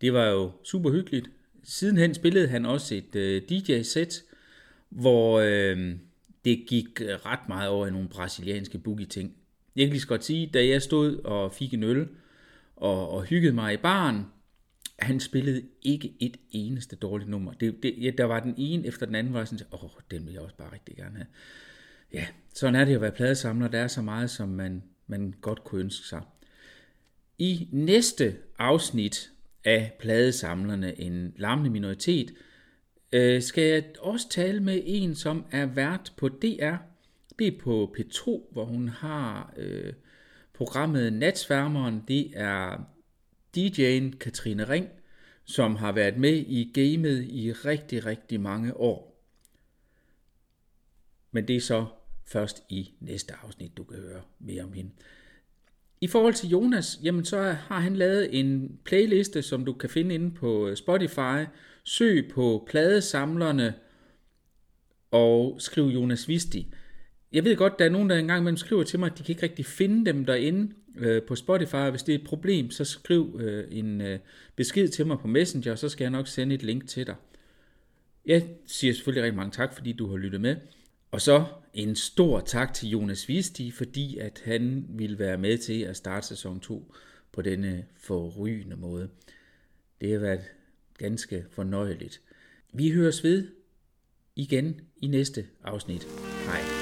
Det var jo super hyggeligt. Sidenhen spillede han også et øh, DJ-sæt, hvor øh, det gik ret meget over i nogle brasilianske boogie-ting. Jeg kan lige så godt sige, da jeg stod og fik en øl og, og hyggede mig i baren, han spillede ikke et eneste dårligt nummer. Det, det, ja, der var den ene efter den anden, hvor jeg sådan, åh, oh, den vil jeg også bare rigtig gerne have. Ja, sådan er det at være pladesamler. Der er så meget, som man, man godt kunne ønske sig. I næste afsnit af Pladesamlerne, en larmende minoritet, øh, skal jeg også tale med en, som er vært på DR. Det er på P2, hvor hun har øh, programmet Natsværmeren. Det er DJ'en Katrine Ring, som har været med i gamet i rigtig, rigtig mange år. Men det er så først i næste afsnit, du kan høre mere om hende. I forhold til Jonas, jamen så har han lavet en playliste, som du kan finde inde på øh, Spotify. Søg på pladesamlerne og skriv Jonas Visti. jeg ved godt, der er nogen, der engang imellem skriver til mig, at de kan ikke rigtig finde dem derinde øh, på Spotify. Hvis det er et problem, så skriv øh, en øh, besked til mig på Messenger, og så skal jeg nok sende et link til dig. Jeg siger selvfølgelig rigtig mange tak, fordi du har lyttet med. Og så en stor tak til Jonas Visti, fordi at han ville være med til at starte sæson 2 på denne forrygende måde. Det har været ganske fornøjeligt. Vi høres ved igen i næste afsnit. Hej.